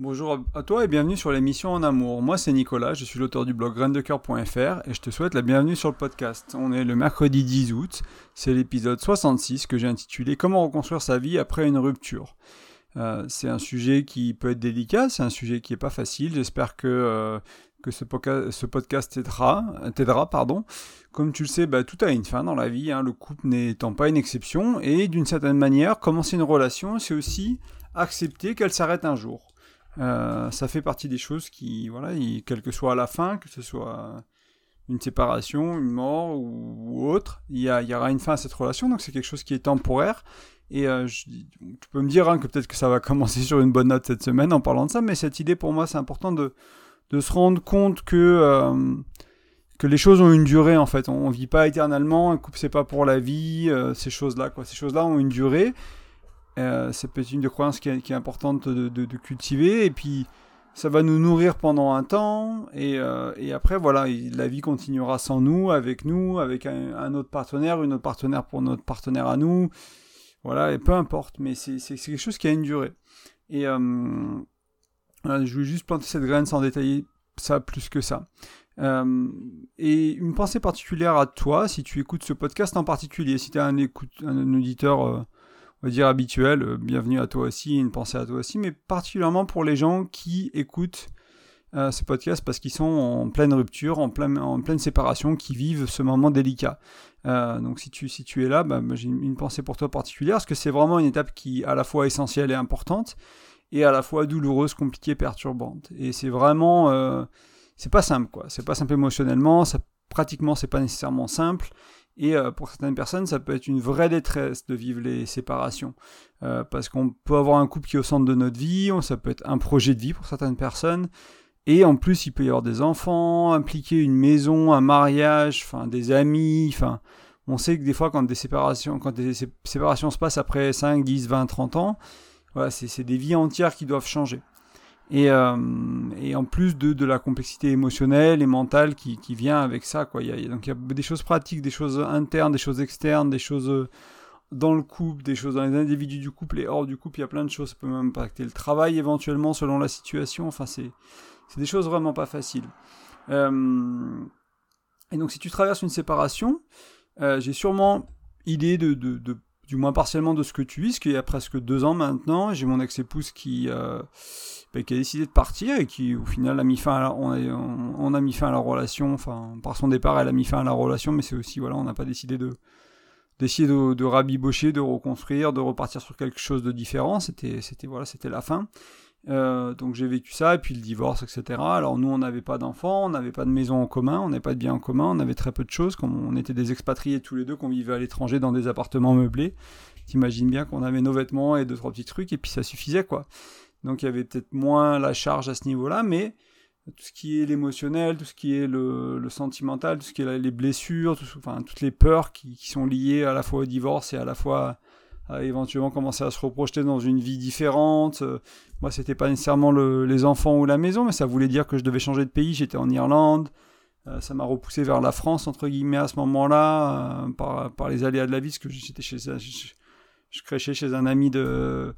Bonjour à toi et bienvenue sur l'émission En Amour. Moi c'est Nicolas, je suis l'auteur du blog graindecoeur.fr et je te souhaite la bienvenue sur le podcast. On est le mercredi 10 août, c'est l'épisode 66 que j'ai intitulé Comment reconstruire sa vie après une rupture. Euh, c'est un sujet qui peut être délicat, c'est un sujet qui n'est pas facile. J'espère que, euh, ce, podcast t'aidera, t'aidera. Pardon. Comme tu le sais, bah, tout a une fin dans la vie, hein, le couple n'étant pas une exception. Et d'une certaine manière, commencer une relation, c'est aussi accepter qu'elle s'arrête un jour. Euh, ça fait partie des choses qui, voilà, quelle que soit la fin, que ce soit une séparation, une mort ou, autre, il y, aura une fin à cette relation, donc c'est quelque chose qui est temporaire. Et euh, tu peux me dire hein, que peut-être que ça va commencer sur une bonne note cette semaine en parlant de ça, mais cette idée pour moi c'est important de, se rendre compte que, euh, que les choses ont une durée en fait. On, ne vit pas éternellement, un couple c'est pas pour la vie, ces choses-là. Ces choses-là ont une durée euh, c'est peut-être une des croyances qui est, importante de, cultiver. Et puis, ça va nous nourrir pendant un temps. Et, euh, après, voilà, la vie continuera sans nous, avec nous, avec un, autre partenaire, une autre partenaire pour notre partenaire à nous. Voilà, et peu importe. Mais c'est quelque chose qui a une durée. Et euh, je vais juste planter cette graine sans détailler ça plus que ça. et une pensée particulière à toi, si tu écoutes ce podcast en particulier, si tu es un auditeur on va dire habituel, euh, bienvenue à toi aussi, une pensée à toi aussi, mais particulièrement pour les gens qui écoutent euh, ce podcast parce qu'ils sont en pleine rupture, en, plein, en pleine séparation, qui vivent ce moment délicat. Euh, donc si tu, si tu es là, bah, j'ai une, pensée pour toi particulière, parce que c'est vraiment une étape qui à la fois essentielle et importante, et à la fois douloureuse, compliquée, perturbante. Et c'est vraiment... c'est pas simple, quoi. C'est pas simple émotionnellement, ça, pratiquement c'est pas nécessairement simple. Et euh, pour certaines personnes, ça peut être une vraie détresse de vivre les séparations. Euh, parce qu'on peut avoir un couple qui est au centre de notre vie, ça peut être un projet de vie pour certaines personnes. Et en plus, il peut y avoir des enfants, impliquer une maison, un mariage, enfin des amis, enfin... On sait que des fois, quand des séparations, quand des séparations se passent après 5, 10, 20, 30 ans, voilà, c'est des vies entières qui doivent changer. Et, euh, et, en plus de, de, la complexité émotionnelle et mentale qui, qui vient avec ça. Quoi. Il y a, donc il y a des choses pratiques, des choses internes, des choses externes, des choses euh, dans le couple, des choses dans les individus du couple et hors du couple. Il y a plein de choses. Ça peut même impacter le travail éventuellement selon la situation. Enfin, c'est des choses vraiment pas faciles. Euh, et donc si tu traverses une séparation, j'ai sûrement idée de, de du moins partiellement de ce que tu vis, parce qu'il y a presque deux ans maintenant, j'ai mon ex-épouse qui, euh, bah, qui a décidé de partir et qui au final a mis fin à la, on, a, mis fin à la relation, enfin par son départ elle a mis fin à la relation, mais c'est aussi voilà on n'a pas décidé de d'essayer de, de, rabibocher, de reconstruire, de repartir sur quelque chose de différent, c'était c'était voilà c'était la fin. Euh, donc j'ai vécu ça, et puis le divorce, etc. Alors nous, on n'avait pas d'enfants, on n'avait pas de maison en commun, on n'avait pas de biens en commun, on avait très peu de choses, comme on était des expatriés tous les deux, qu'on vivait à l'étranger dans des appartements meublés. T'imagines bien qu'on avait nos vêtements et deux, trois petits trucs, et puis ça suffisait, quoi. Donc il y avait peut-être moins la charge à ce niveau-là, mais tout ce qui est l'émotionnel, tout ce qui est le, sentimental, tout ce qui est les blessures, enfin, toutes les peurs qui, qui, sont liées à la fois au divorce et à la fois à éventuellement commencer à se reprojeter dans une vie différente. Euh, moi, c'était pas nécessairement les enfants ou la maison, mais ça voulait dire que je devais changer de pays. J'étais en Irlande. Euh, ça m'a repoussé vers la France, entre guillemets, à ce moment-là, euh, par, par, les aléas de la vie, parce que j'étais chez, je, je, chez un ami de,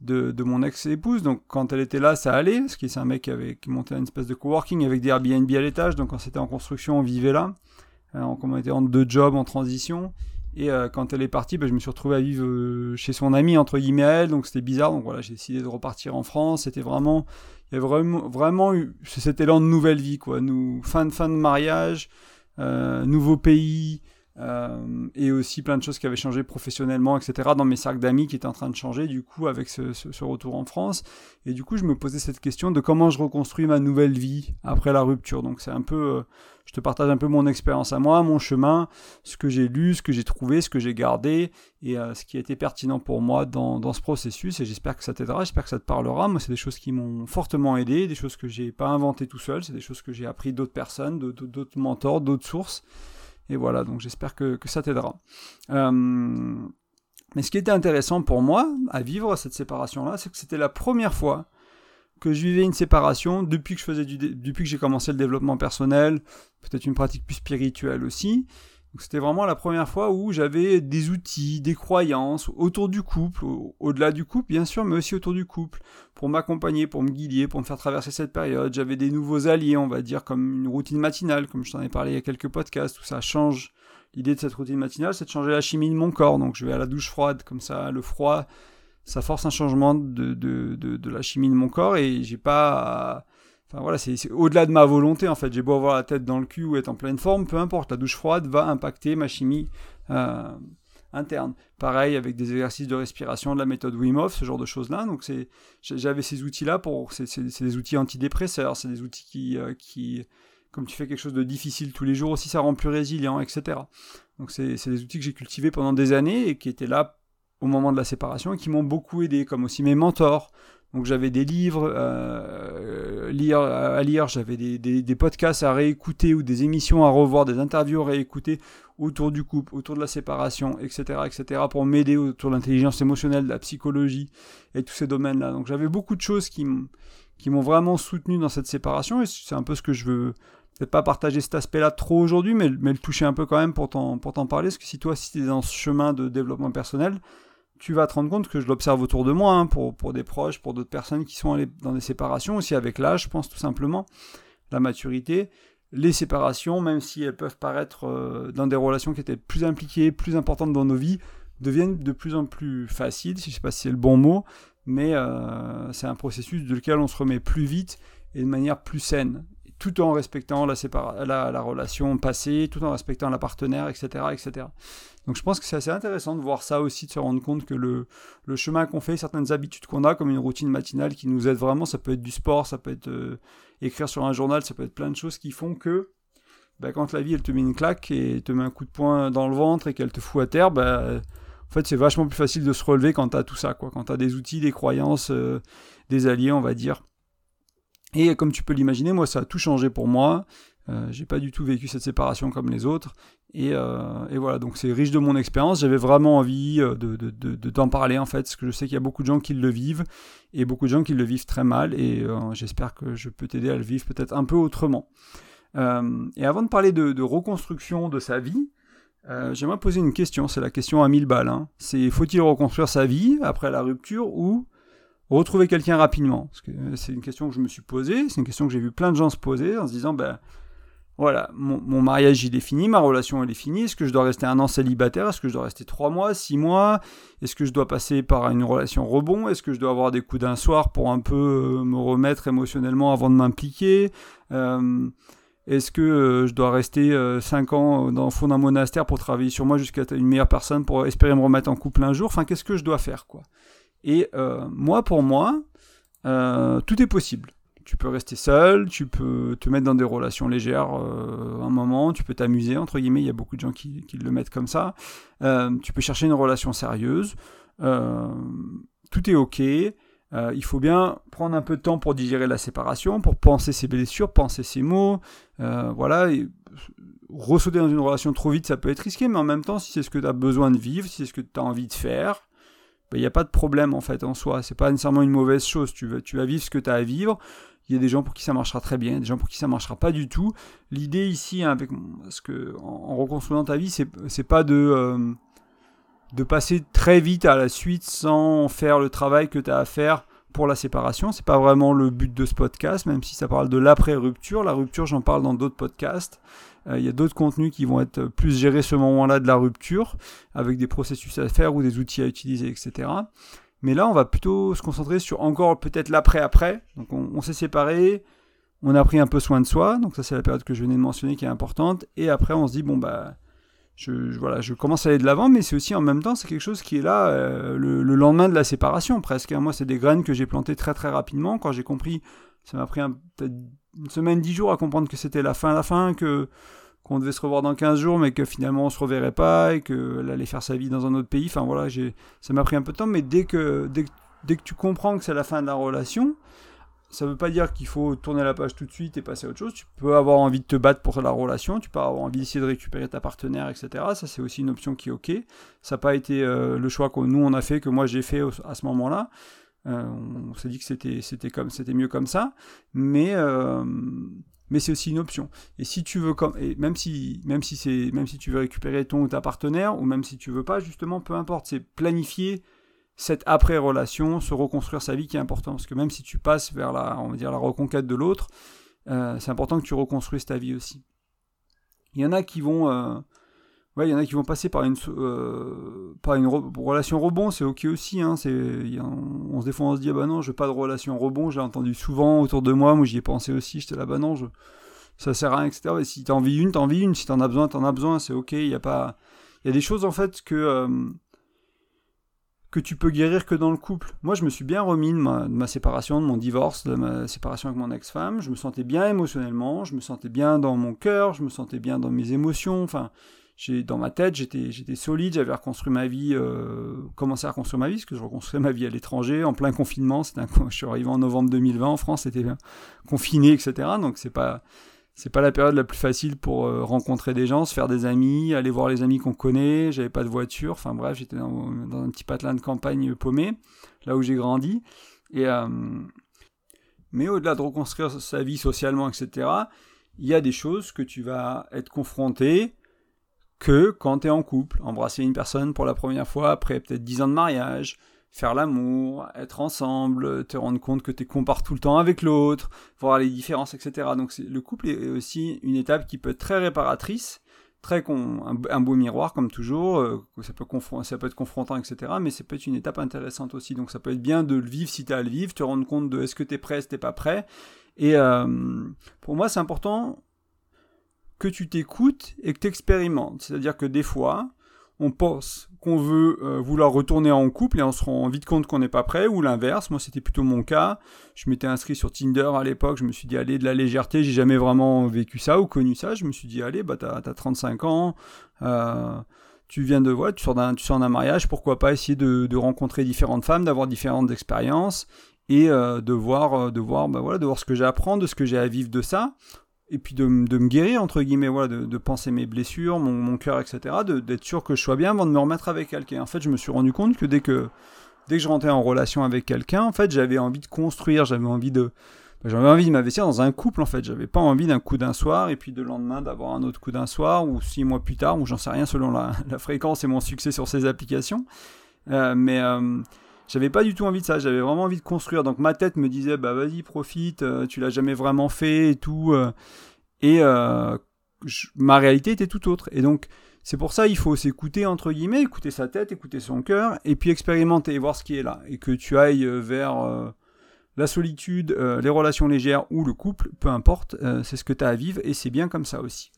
de, mon ex-épouse. Donc, quand elle était là, ça allait, parce que c'est un mec qui, avait, qui montait une espèce de coworking avec des Airbnb à l'étage. Donc, quand c'était en construction, on vivait là. on était en deux jobs en transition. Et euh, quand elle est partie, bah, je me suis retrouvé à vivre euh, chez son amie, entre guillemets, elle, donc c'était bizarre. Donc voilà, j'ai décidé de repartir en France. C'était vraiment, il y avait vraiment, vraiment eu cet élan de nouvelle vie, quoi. Fin de fin de mariage, euh, nouveau pays, euh, et aussi plein de choses qui avaient changé professionnellement, etc. dans mes cercles d'amis qui étaient en train de changer du coup avec ce, retour en France. Et du coup, je me posais cette question de comment je reconstruis ma nouvelle vie après la rupture. Donc c'est un peu, euh, je te partage un peu mon expérience à moi, mon chemin, ce que j'ai lu, ce que j'ai trouvé, ce que j'ai gardé et euh, ce qui a été pertinent pour moi dans, dans ce processus. Et j'espère que ça t'aidera, j'espère que ça te parlera. Moi, c'est des choses qui m'ont fortement aidé, des choses que j'ai pas inventées tout seul, c'est des choses que j'ai appris d'autres personnes, d'autres mentors, d'autres sources. Et voilà, donc j'espère que, ça t'aidera. Euh, mais ce qui était intéressant pour moi à vivre cette séparation-là, c'est que c'était la première fois que je vivais une séparation depuis que j'ai commencé le développement personnel, peut-être une pratique plus spirituelle aussi. C'était vraiment la première fois où j'avais des outils, des croyances autour du couple, au-delà du couple bien sûr, mais aussi autour du couple, pour m'accompagner, pour me guider, pour me faire traverser cette période. J'avais des nouveaux alliés, on va dire, comme une routine matinale, comme je t'en ai parlé il y a quelques podcasts, où ça change. L'idée de cette routine matinale, c'est de changer la chimie de mon corps. Donc je vais à la douche froide, comme ça, le froid, ça force un changement de, de, de, la chimie de mon corps et j'ai pas... Voilà, c'est au-delà de ma volonté en fait. J'ai beau avoir la tête dans le cul ou être en pleine forme, peu importe. La douche froide va impacter ma chimie euh, interne. Pareil avec des exercices de respiration, de la méthode Wim Hof, ce genre de choses-là. C'est, j'avais ces outils-là pour, c'est des outils antidépresseurs, c'est des outils qui, euh, qui, comme tu fais quelque chose de difficile tous les jours aussi, ça rend plus résilient, etc. Donc c'est des outils que j'ai cultivés pendant des années et qui étaient là au moment de la séparation et qui m'ont beaucoup aidé, comme aussi mes mentors. Donc j'avais des livres euh, lire, à lire, j'avais des, des, podcasts à réécouter ou des émissions à revoir, des interviews à réécouter autour du couple, autour de la séparation, etc., etc., pour m'aider autour de l'intelligence émotionnelle, de la psychologie et tous ces domaines-là. Donc j'avais beaucoup de choses qui m'ont vraiment soutenu dans cette séparation et c'est un peu ce que je veux peut-être pas partager cet aspect-là trop aujourd'hui, mais, mais, le toucher un peu quand même pour t'en parler, parce que si toi, si tu es dans ce chemin de développement personnel, tu vas te rendre compte que je l'observe autour de moi, hein, pour, des proches, pour d'autres personnes qui sont allées dans des séparations, aussi avec l'âge, je pense tout simplement, la maturité. Les séparations, même si elles peuvent paraître euh, dans des relations qui étaient plus impliquées, plus importantes dans nos vies, deviennent de plus en plus faciles, je ne sais pas si c'est le bon mot, mais euh, c'est un processus de lequel on se remet plus vite et de manière plus saine tout en respectant la, la, la, relation passée, tout en respectant la partenaire, etc., etc. Donc je pense que c'est assez intéressant de voir ça aussi, de se rendre compte que le, le chemin qu'on fait, certaines habitudes qu'on a, comme une routine matinale qui nous aide vraiment, ça peut être du sport, ça peut être euh, écrire sur un journal, ça peut être plein de choses qui font que bah, quand la vie elle te met une claque et te met un coup de poing dans le ventre et qu'elle te fout à terre, bah, en fait c'est vachement plus facile de se relever quand tu as tout ça, quoi. quand tu as des outils, des croyances, euh, des alliés, on va dire. Et comme tu peux l'imaginer, moi, ça a tout changé pour moi. Euh, j'ai pas du tout vécu cette séparation comme les autres. Et, euh, et voilà, donc c'est riche de mon expérience. J'avais vraiment envie euh, de, de, de, t'en parler en fait, parce que je sais qu'il y a beaucoup de gens qui le vivent et beaucoup de gens qui le vivent très mal. Et j'espère que je peux t'aider à le vivre peut-être un peu autrement. et avant de parler de, reconstruction de sa vie, j'aimerais poser une question. C'est la question à 1000 balles. Hein. C'est faut-il reconstruire sa vie après la rupture ou retrouver quelqu'un rapidement. Que c'est une question que je me suis posée, c'est une question que j'ai vu plein de gens se poser en se disant, ben voilà, mon, mariage il est fini, ma relation elle est finie, est-ce que je dois rester un an célibataire, est-ce que je dois rester trois mois, six mois, est-ce que je dois passer par une relation rebond, est-ce que je dois avoir des coups d'un soir pour un peu euh, me remettre émotionnellement avant de m'impliquer? Euh, est-ce que euh, je dois rester 5 ans dans le fond d'un monastère pour travailler sur moi jusqu'à une meilleure personne pour espérer me remettre en couple un jour? Enfin, qu'est-ce que je dois faire quoi? Et euh, moi, pour moi, euh, tout est possible. Tu peux rester seul, tu peux te mettre dans des relations légères euh, un moment, tu peux t'amuser, entre guillemets, il y a beaucoup de gens qui, le mettent comme ça. tu peux chercher une relation sérieuse. tout est ok. il faut bien prendre un peu de temps pour digérer la séparation, pour penser ses blessures, penser ses mots. voilà. Ressauter dans une relation trop vite, ça peut être risqué, mais en même temps, si c'est ce que tu as besoin de vivre, si c'est ce que tu as envie de faire, il bah, n'y a pas de problème en fait en soi. C'est pas nécessairement une mauvaise chose. Tu vas, tu vas vivre ce que tu as à vivre. Il y a des gens pour qui ça marchera très bien, des gens pour qui ça marchera pas du tout. L'idée ici, hein, avec, que en, reconstruisant ta vie, c'est pas de, euh, de passer très vite à la suite sans faire le travail que tu as à faire pour la séparation. C'est pas vraiment le but de ce podcast, même si ça parle de l'après-rupture. La rupture, j'en parle dans d'autres podcasts. Euh, il y a d'autres contenus qui vont être plus gérés ce moment-là de la rupture, avec des processus à faire ou des outils à utiliser, etc. Mais là, on va plutôt se concentrer sur encore peut-être l'après-après. Donc on, s'est séparés, on a pris un peu soin de soi, donc ça c'est la période que je venais de mentionner qui est importante, et après on se dit, bon bah... Je, voilà, je commence à aller de l'avant, mais c'est aussi en même temps, c'est quelque chose qui est là euh, le, lendemain de la séparation presque. Hein. Moi, c'est des graines que j'ai plantées très très rapidement. Quand j'ai compris, ça m'a pris peut-être une semaine, dix jours à comprendre que c'était la fin, la fin, que qu'on devait se revoir dans 15 jours, mais que finalement on se reverrait pas et qu'elle allait faire sa vie dans un autre pays. Enfin ça m'a pris un peu de temps, mais dès que, dès, que tu comprends que c'est la fin de la relation, ça veut pas dire qu'il faut tourner la page tout de suite et passer à autre chose. Tu peux avoir envie de te battre pour la relation, tu peux avoir envie d'essayer de récupérer ta partenaire, etc. Ça, c'est aussi une option qui est OK. Ça n'a pas été euh, le choix que nous, on a fait, que moi, j'ai fait à ce moment-là. Euh, on s'est dit que c'était c'était comme c'était mieux comme ça, mais euh, mais c'est aussi une option. Et si tu veux, comme, et même si, même si c'est, même si tu veux récupérer ton ou ta partenaire, ou même si tu veux pas, justement, peu importe, c'est planifier cette après-relation, se reconstruire sa vie qui est important. Parce que même si tu passes vers la, on va dire, la reconquête de l'autre, euh, c'est important que tu reconstruises ta vie aussi. Il y en a qui vont, ouais, il y en a qui vont passer par une, euh, par une relation rebond, c'est ok aussi. Hein, on, se défend, on se dit ah bah non, je veux pas de relation rebond. J'ai entendu souvent autour de moi, moi j'y ai pensé aussi. J'étais là bah non, je, ça sert à rien, etc. Et si t'as envie une, t'as envie une. Si t'en as besoin, t'en as besoin. C'est ok. Il y a pas, il y a des choses en fait que que tu peux guérir que dans le couple. Moi, je me suis bien remis de ma, séparation, de mon divorce, de ma séparation avec mon ex-femme. Je me sentais bien émotionnellement, je me sentais bien dans mon cœur, je me sentais bien dans mes émotions. Enfin, j'ai dans ma tête, j'étais, j'étais solide, j'avais reconstruit ma vie, euh, commencé à reconstruire ma vie, parce que je reconstruisais ma vie à l'étranger, en plein confinement. Un, je suis arrivé en novembre 2020 en France, c'était confiné, etc. Donc c'est pas c'est pas la période la plus facile pour euh, rencontrer des gens, se faire des amis, aller voir les amis qu'on connaît. J'avais pas de voiture, enfin bref, j'étais dans, un petit patelin de campagne paumé, là où j'ai grandi. Et euh, mais au-delà de reconstruire sa vie socialement, etc., il y a des choses que tu vas être confronté que quand tu es en couple. Embrasser une personne pour la première fois après peut-être 10 ans de mariage, faire l'amour, être ensemble, te rendre compte que tu compares tout le temps avec l'autre, voir les différences, etc. Donc le couple est aussi une étape qui peut être très réparatrice, très un, beau miroir comme toujours, euh, ça, peut être confrontant, etc. Mais ça peut être une étape intéressante aussi. Donc ça peut être bien de le vivre si tu as à le vivre, te rendre compte de est-ce que tu es prêt, est-ce que tu pas prêt. Et euh, pour moi, c'est important que tu t'écoutes et que tu expérimentes. C'est-à-dire que des fois, on pense qu'on veut euh, vouloir retourner en couple et on se rend vite compte qu'on n'est pas prêt, ou l'inverse, moi c'était plutôt mon cas. Je m'étais inscrit sur Tinder à l'époque, je me suis dit allez de la légèreté, j'ai jamais vraiment vécu ça ou connu ça, je me suis dit allez bah t'as as 35 ans, euh, tu viens de voir, tu sors d'un mariage, pourquoi pas essayer de, rencontrer différentes femmes, d'avoir différentes expériences et euh, de voir de voir bah voilà de voir ce que apprendre, de ce que j'ai à vivre de ça et puis de, de, me guérir, entre guillemets, voilà, de, de penser mes blessures, mon, mon cœur, etc., d'être sûr que je sois bien avant de me remettre avec quelqu'un. En fait, je me suis rendu compte que dès que, dès que je rentrais en relation avec quelqu'un, en fait, j'avais envie de construire, j'avais envie de, bah, j'avais envie de m'investir dans un couple, en fait. J'avais pas envie d'un coup d'un soir, et puis de lendemain d'avoir un autre coup d'un soir, ou six mois plus tard, ou j'en sais rien selon la, la, fréquence et mon succès sur ces applications. Euh, mais, euh, j'avais pas du tout envie de ça, j'avais vraiment envie de construire. Donc ma tête me disait, bah vas-y, profite, euh, tu l'as jamais vraiment fait et tout. Euh. et euh, ma réalité était tout autre. Et donc, c'est pour ça il faut s'écouter, entre guillemets, écouter sa tête, écouter son cœur, et puis expérimenter, voir ce qui est là. Et que tu ailles vers la solitude, les relations légères ou le couple, peu importe, c'est ce que tu as à vivre, et c'est bien comme ça aussi.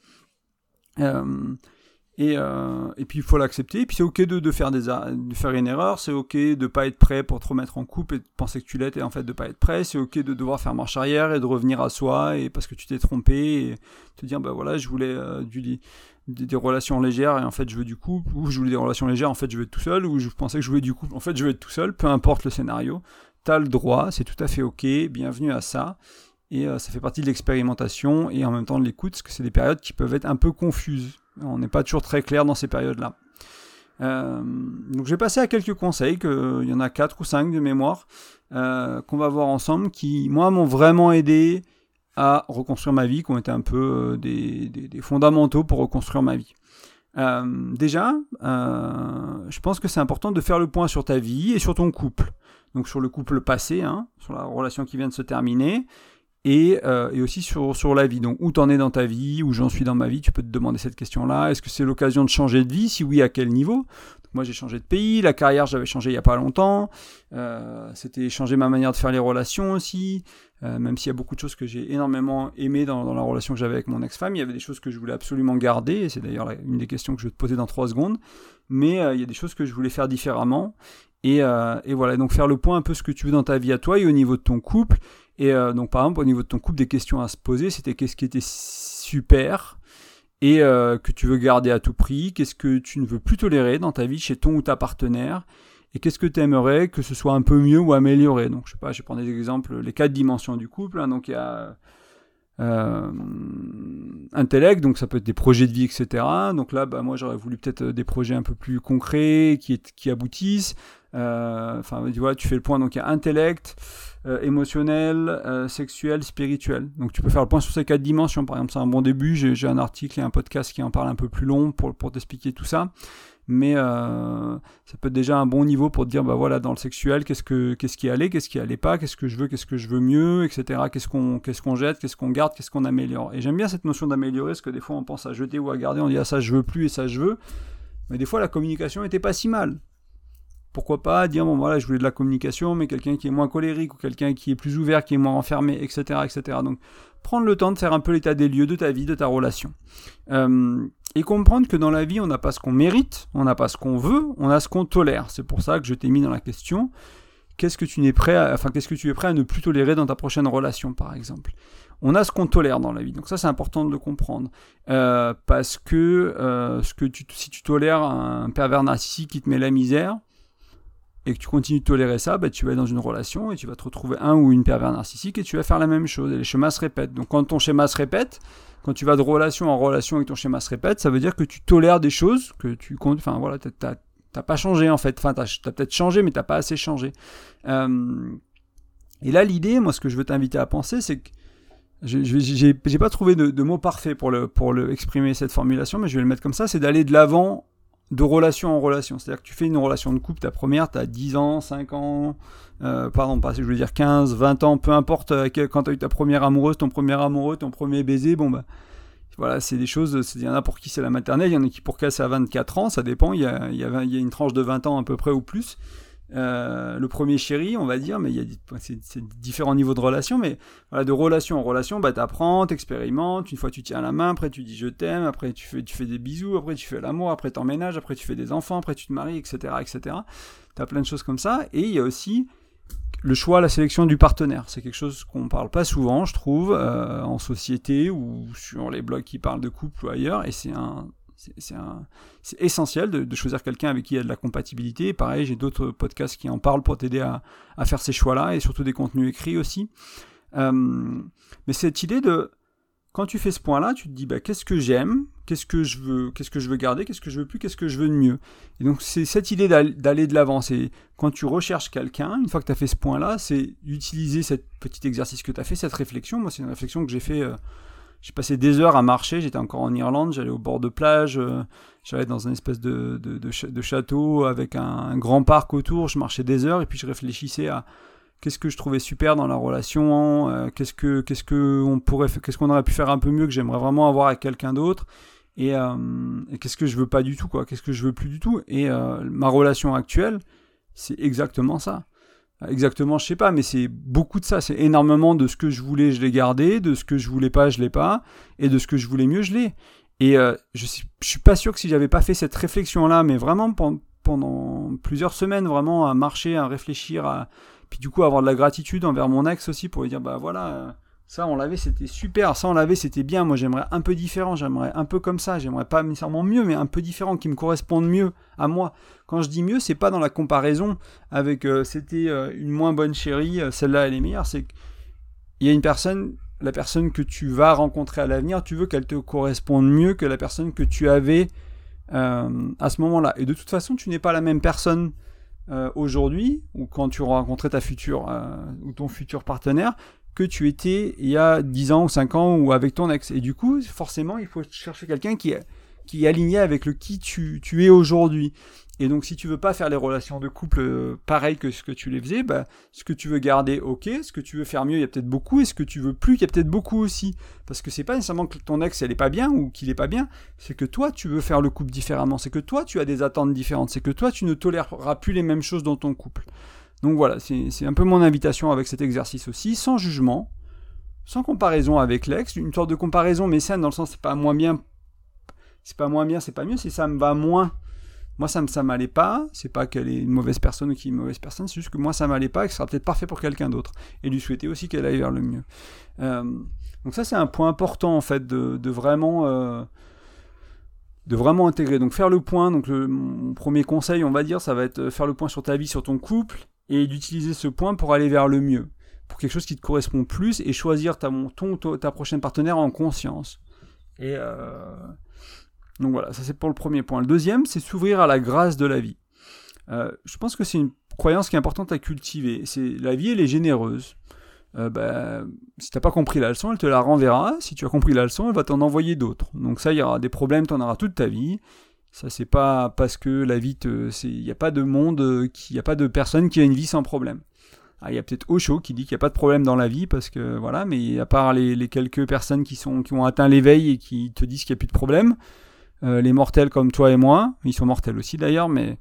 Et, euh, et, puis il faut l'accepter. Et puis c'est ok de, de, faire des, de faire une erreur, c'est ok de pas être prêt pour te remettre en couple et de penser que tu l'es et en fait de pas être prêt. C'est ok de devoir faire marche arrière et de revenir à soi et parce que tu t'es trompé et te dire bah voilà je voulais euh, des, relations légères et en fait je veux du couple ou je voulais des relations légères en fait je veux être tout seul ou je pensais que je voulais du couple en fait je veux être tout seul. Peu importe le scénario, t'as le droit, c'est tout à fait ok. Bienvenue à ça. Et euh, ça fait partie de l'expérimentation et en même temps de l'écoute, parce que c'est des périodes qui peuvent être un peu confuses. On n'est pas toujours très clair dans ces périodes-là. Euh, donc j'ai passé à quelques conseils, que, il y en a 4 ou 5 de mémoire, euh, qu'on va voir ensemble, qui, moi, m'ont vraiment aidé à reconstruire ma vie, qui ont été un peu euh, des, des, fondamentaux pour reconstruire ma vie. déjà, je pense que c'est important de faire le point sur ta vie et sur ton couple. Donc sur le couple passé, hein, sur la relation qui vient de se terminer, et, euh, et, aussi sur, sur la vie. Donc, où t'en es dans ta vie, où j'en suis dans ma vie, tu peux te demander cette question-là. Est-ce que c'est l'occasion de changer de vie? Si oui, à quel niveau? Moi, j'ai changé de pays, la carrière, j'avais changé il n'y a pas longtemps. Euh, C'était changer ma manière de faire les relations aussi. Euh, même s'il y a beaucoup de choses que j'ai énormément aimées dans, la relation que j'avais avec mon ex-femme, il y avait des choses que je voulais absolument garder, c'est d'ailleurs une des questions que je vais te poser dans trois secondes. Mais il y a des choses que je voulais faire différemment. Et, voilà, donc faire le point un peu ce que tu veux dans ta vie à toi et au niveau de ton couple, et euh, donc, par exemple, au niveau de ton couple, des questions à se poser, c'était qu'est-ce qui était super et euh, que tu veux garder à tout prix, qu'est-ce que tu ne veux plus tolérer dans ta vie chez ton ou ta partenaire, et qu'est-ce que tu aimerais que ce soit un peu mieux ou amélioré. Donc, je sais pas, je vais prendre des exemples, les quatre dimensions du couple. Hein. donc, il y a euh, intellect, donc ça peut être des projets de vie, etc. Donc là, bah, moi, j'aurais voulu peut-être des projets un peu plus concrets, qui, qui aboutissent. Enfin, tu vois, tu fais le point. Donc il y a intellect, émotionnel, sexuel, spirituel. Donc tu peux faire le point sur ces quatre dimensions. Par exemple, c'est un bon début. J'ai un article et un podcast qui en parle un peu plus long pour, pour t'expliquer tout ça mais euh, ça peut être déjà un bon niveau pour te dire bah voilà dans le sexuel qu'est-ce que qu'est-ce qui allait qu'est-ce qui allait pas qu'est-ce que je veux qu'est-ce que je veux mieux etc qu'est-ce qu'on qu'est-ce qu'on jette qu'est-ce qu'on garde qu'est-ce qu'on améliore. Et j'aime bien cette notion d'améliorer parce que des fois on pense à jeter ou à garder on dit ah ça je veux plus et ça je veux. Mais des fois la communication était pas si mal. Pourquoi pas dire bon voilà je voulais de la communication mais quelqu'un qui est moins colérique ou quelqu'un qui est plus ouvert qui est moins enfermé etc etc donc prendre le temps de faire un peu l'état des lieux de ta vie de ta relation euh, et comprendre que dans la vie, on n'a pas ce qu'on mérite, on n'a pas ce qu'on veut, on a ce qu'on tolère. C'est pour ça que je t'ai mis dans la question qu'est-ce que tu es prêt à ne plus tolérer dans ta prochaine relation, par exemple? On a ce qu'on tolère dans la vie, donc ça c'est important de le comprendre, euh, parce que euh, si tu tolères un pervers narcissique qui te met la misère et que tu continues de tolérer ça, bah, tu vas être dans une relation et tu vas te retrouver un ou une pervers narcissique et tu vas faire la même chose. Et les schémas se répètent. Donc quand ton schéma se répète, quand tu vas de relation en relation et que ton schéma se répète, ça veut dire que tu tolères des choses que tu comptes. Enfin voilà, t'as pas changé en fait. Enfin, t'as as, peut-être changé, mais t'as pas assez changé. Euh, et là, l'idée, moi, ce que je veux t'inviter à penser, c'est que j'ai pas trouvé de, de, mots parfaits pour, le, pour le exprimer cette formulation, mais je vais le mettre comme ça, c'est d'aller de l'avant de relation en relation. C'est-à-dire que tu fais une relation de couple, ta première, tu as 10 ans, 5 ans, euh, pardon, pas, je veux dire 15, 20 ans, peu importe, euh, quand tu as eu ta première amoureuse, ton premier amoureux, ton premier baiser, bon bah voilà, c'est des choses, il y en a pour qui c'est la maternelle, il y en a qui pour qui c'est à 24 ans, ça dépend, il y a, il y a une tranche de 20 ans à peu près ou plus. Euh, le premier chéri, on va dire, mais il y a c'est, différents niveaux de relation, mais voilà, de relation en relation, bah, t'apprends, t'expérimentes, une fois tu tiens la main, après tu dis je t'aime, après tu fais, des bisous, après tu fais l'amour, après t'emménages, après tu fais des enfants, après tu te maries, etc., etc. T'as plein de choses comme ça, et il y a aussi le choix, la sélection du partenaire. C'est quelque chose qu'on parle pas souvent, je trouve, euh, en société ou sur les blogs qui parlent de couple ou ailleurs, et c'est un c'est essentiel de, choisir quelqu'un avec qui il y a de la compatibilité. pareil, j'ai d'autres podcasts qui en parlent pour t'aider à, faire ces choix-là et surtout des contenus écrits aussi. Euh, mais cette idée de quand tu fais ce point-là, tu te dis bah, qu'est-ce que j'aime, qu'est-ce que je veux, qu'est-ce que je veux garder, qu'est-ce que je veux plus, qu'est-ce que je veux de mieux? Et donc c'est cette idée d'aller de l'avant. C'est quand tu recherches quelqu'un, une fois que tu as fait ce point-là, c'est d'utiliser cet petit exercice que tu as fait, cette réflexion. Moi, c'est une réflexion que j'ai fait. Euh, j'ai passé des heures à marcher, j'étais encore en Irlande, j'allais au bord de plage, euh, j'allais dans une espèce de, de, de, château avec un, grand parc autour, je marchais des heures et puis je réfléchissais à qu'est-ce que je trouvais super dans la relation, euh, qu'est-ce que qu'est-ce que on pourrait qu'est-ce qu'on aurait pu faire un peu mieux que j'aimerais vraiment avoir avec quelqu'un d'autre et, euh, et qu'est-ce que je veux pas du tout quoi, qu'est-ce que je veux plus du tout et ma relation actuelle, c'est exactement ça exactement, je sais pas, mais c'est beaucoup de ça. C'est énormément de ce que je voulais, je l'ai gardé, de ce que je voulais pas, je l'ai pas, et de ce que je voulais mieux, je l'ai. Et euh, je, suis, suis pas sûr que si j'avais pas fait cette réflexion-là, mais vraiment pendant, plusieurs semaines, vraiment à marcher, à réfléchir, à, puis du coup avoir de la gratitude envers mon ex aussi pour lui dire, bah voilà, euh, ça, on l'avait, c'était super. Ça, on l'avait, c'était bien. Moi, j'aimerais un peu différent. J'aimerais un peu comme ça. J'aimerais pas nécessairement mieux, mais un peu différent, qui me corresponde mieux à moi. Quand je dis mieux, c'est pas dans la comparaison avec euh, c'était euh, une moins bonne chérie, euh, celle-là, elle est meilleure. C'est qu'il y a une personne, la personne que tu vas rencontrer à l'avenir, tu veux qu'elle te corresponde mieux que la personne que tu avais à ce moment-là. Et de toute façon, tu n'es pas la même personne aujourd'hui, ou quand tu rencontrais ta future, ou ton futur partenaire, que tu étais il y a 10 ans ou 5 ans ou avec ton ex. Et du coup, forcément, il faut chercher quelqu'un qui est, qui aligné avec le qui tu, tu es aujourd'hui. Et donc, si tu veux pas faire les relations de couple euh, pareil que ce que tu les faisais, bah, ce que tu veux garder, ok. Ce que tu veux faire mieux, il y a peut-être beaucoup. Et ce que tu veux plus, il y a peut-être beaucoup aussi. Parce que c'est pas nécessairement que ton ex, elle est pas bien ou qu'il est pas bien. C'est que toi, tu veux faire le couple différemment. C'est que toi, tu as des attentes différentes. C'est que toi, tu ne toléreras plus les mêmes choses dans ton couple. Donc voilà, c'est un peu mon invitation avec cet exercice aussi, sans jugement, sans comparaison avec l'ex, une sorte de comparaison mais saine dans le sens c'est pas moins bien, c'est pas moins bien, c'est pas mieux, c'est ça me va moins. Moi ça ça m'allait pas, c'est pas qu'elle est une mauvaise personne ou qu'il est une mauvaise personne, c'est juste que moi ça m'allait pas et que ce sera peut-être parfait pour quelqu'un d'autre et lui souhaiter aussi qu'elle aille vers le mieux. Euh, donc ça c'est un point important en fait de, vraiment euh, de vraiment intégrer. Donc faire le point, donc mon premier conseil on va dire ça va être faire le point sur ta vie, sur ton couple et d'utiliser ce point pour aller vers le mieux, pour quelque chose qui te correspond plus et choisir ta, ton, ta prochaine partenaire en conscience. Et euh, donc voilà, ça c'est pour le premier point. Le deuxième, c'est s'ouvrir à la grâce de la vie. Euh, je pense que c'est une, croyance qui est importante à cultiver. C'est la vie, elle est généreuse. Euh, bah, si t'as pas compris la leçon, elle te la renverra. Si tu as compris la leçon, elle va t'en envoyer d'autres. Donc ça, il y aura des problèmes, tu en auras toute ta vie. Ça, c'est pas parce que la vie il n'y a pas de monde, il n'y a pas de personne qui a une vie sans problème. Ah, il y a peut-être Osho qui dit qu'il n'y a pas de problème dans la vie parce que voilà, mais à part les, quelques personnes qui sont qui ont atteint l'éveil et qui te disent qu'il n'y a plus de problème, euh, les mortels comme toi et moi, ils sont mortels aussi d'ailleurs, mais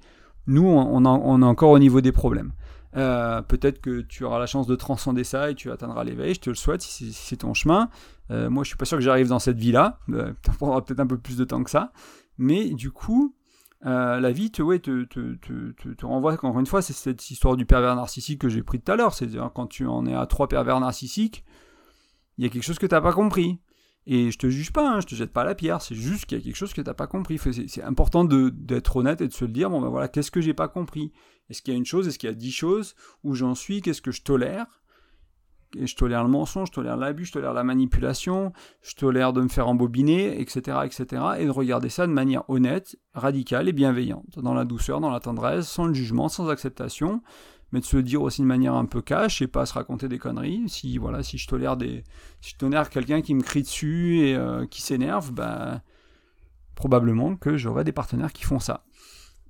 nous on, est encore au niveau des problèmes. Euh, peut-être que tu auras la chance de transcender ça et tu atteindras l'éveil. Je te le souhaite si c'est ton chemin. Euh, moi, je suis pas sûr que j'arrive dans cette vie-là. ça prendra peut-être un peu plus de temps que ça. Mais du coup, euh, la vie te, ouais, te, te, te, renvoie, encore une fois, c'est cette histoire du pervers narcissique que j'ai pris tout à l'heure. C'est-à-dire, quand tu en es à trois pervers narcissiques, il y a quelque chose que tu n'as pas compris. Et je te juge pas, hein, je te jette pas la pierre, c'est juste qu'il y a quelque chose que tu n'as pas compris. C'est important d'être honnête et de se le dire, bon ben voilà, qu'est-ce que j'ai pas compris? Est-ce qu'il y a une chose, est-ce qu'il y a dix choses? Où j'en suis? Qu'est-ce que je tolère? Je tolère le mensonge, je tolère l'abus, je tolère la manipulation, je tolère de me faire embobiner, etc., etc., et de regarder ça de manière honnête, radicale et bienveillante, dans la douceur, dans la tendresse, sans le jugement, sans acceptation, mais de se dire aussi de manière un peu cash et pas se raconter des conneries. Si voilà, si je tolère des, si je tolère quelqu'un qui me crie dessus et euh, qui s'énerve, ben probablement que j'aurai des partenaires qui font ça.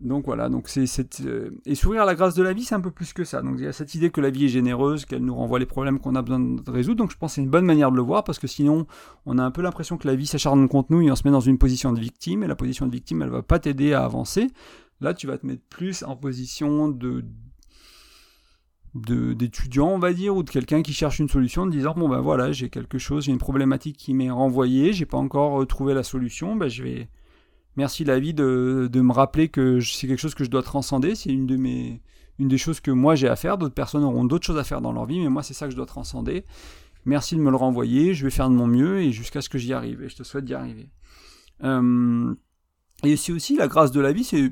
Donc voilà, donc c'est euh, et sourire à la grâce de la vie, c'est un peu plus que ça. Donc il y a cette idée que la vie est généreuse, qu'elle nous renvoie les problèmes qu'on a besoin de résoudre. Donc je pense que c'est une bonne manière de le voir parce que sinon on a un peu l'impression que la vie s'acharne contre nous et on se met dans une position de victime et la position de victime elle va pas t'aider à avancer. Là tu vas te mettre plus en position de d'étudiant on va dire ou de quelqu'un qui cherche une solution en disant bon ben voilà j'ai quelque chose j'ai une problématique qui m'est renvoyée j'ai pas encore euh, trouvé la solution ben je vais Merci la vie de, me rappeler que c'est quelque chose que je dois transcender. C'est une des choses que moi j'ai à faire. D'autres personnes auront d'autres choses à faire dans leur vie, mais moi c'est ça que je dois transcender. Merci de me le renvoyer. Je vais faire de mon mieux et jusqu'à ce que j'y arrive. Et je te souhaite d'y arriver. Euh, et c'est aussi la grâce de la vie, c'est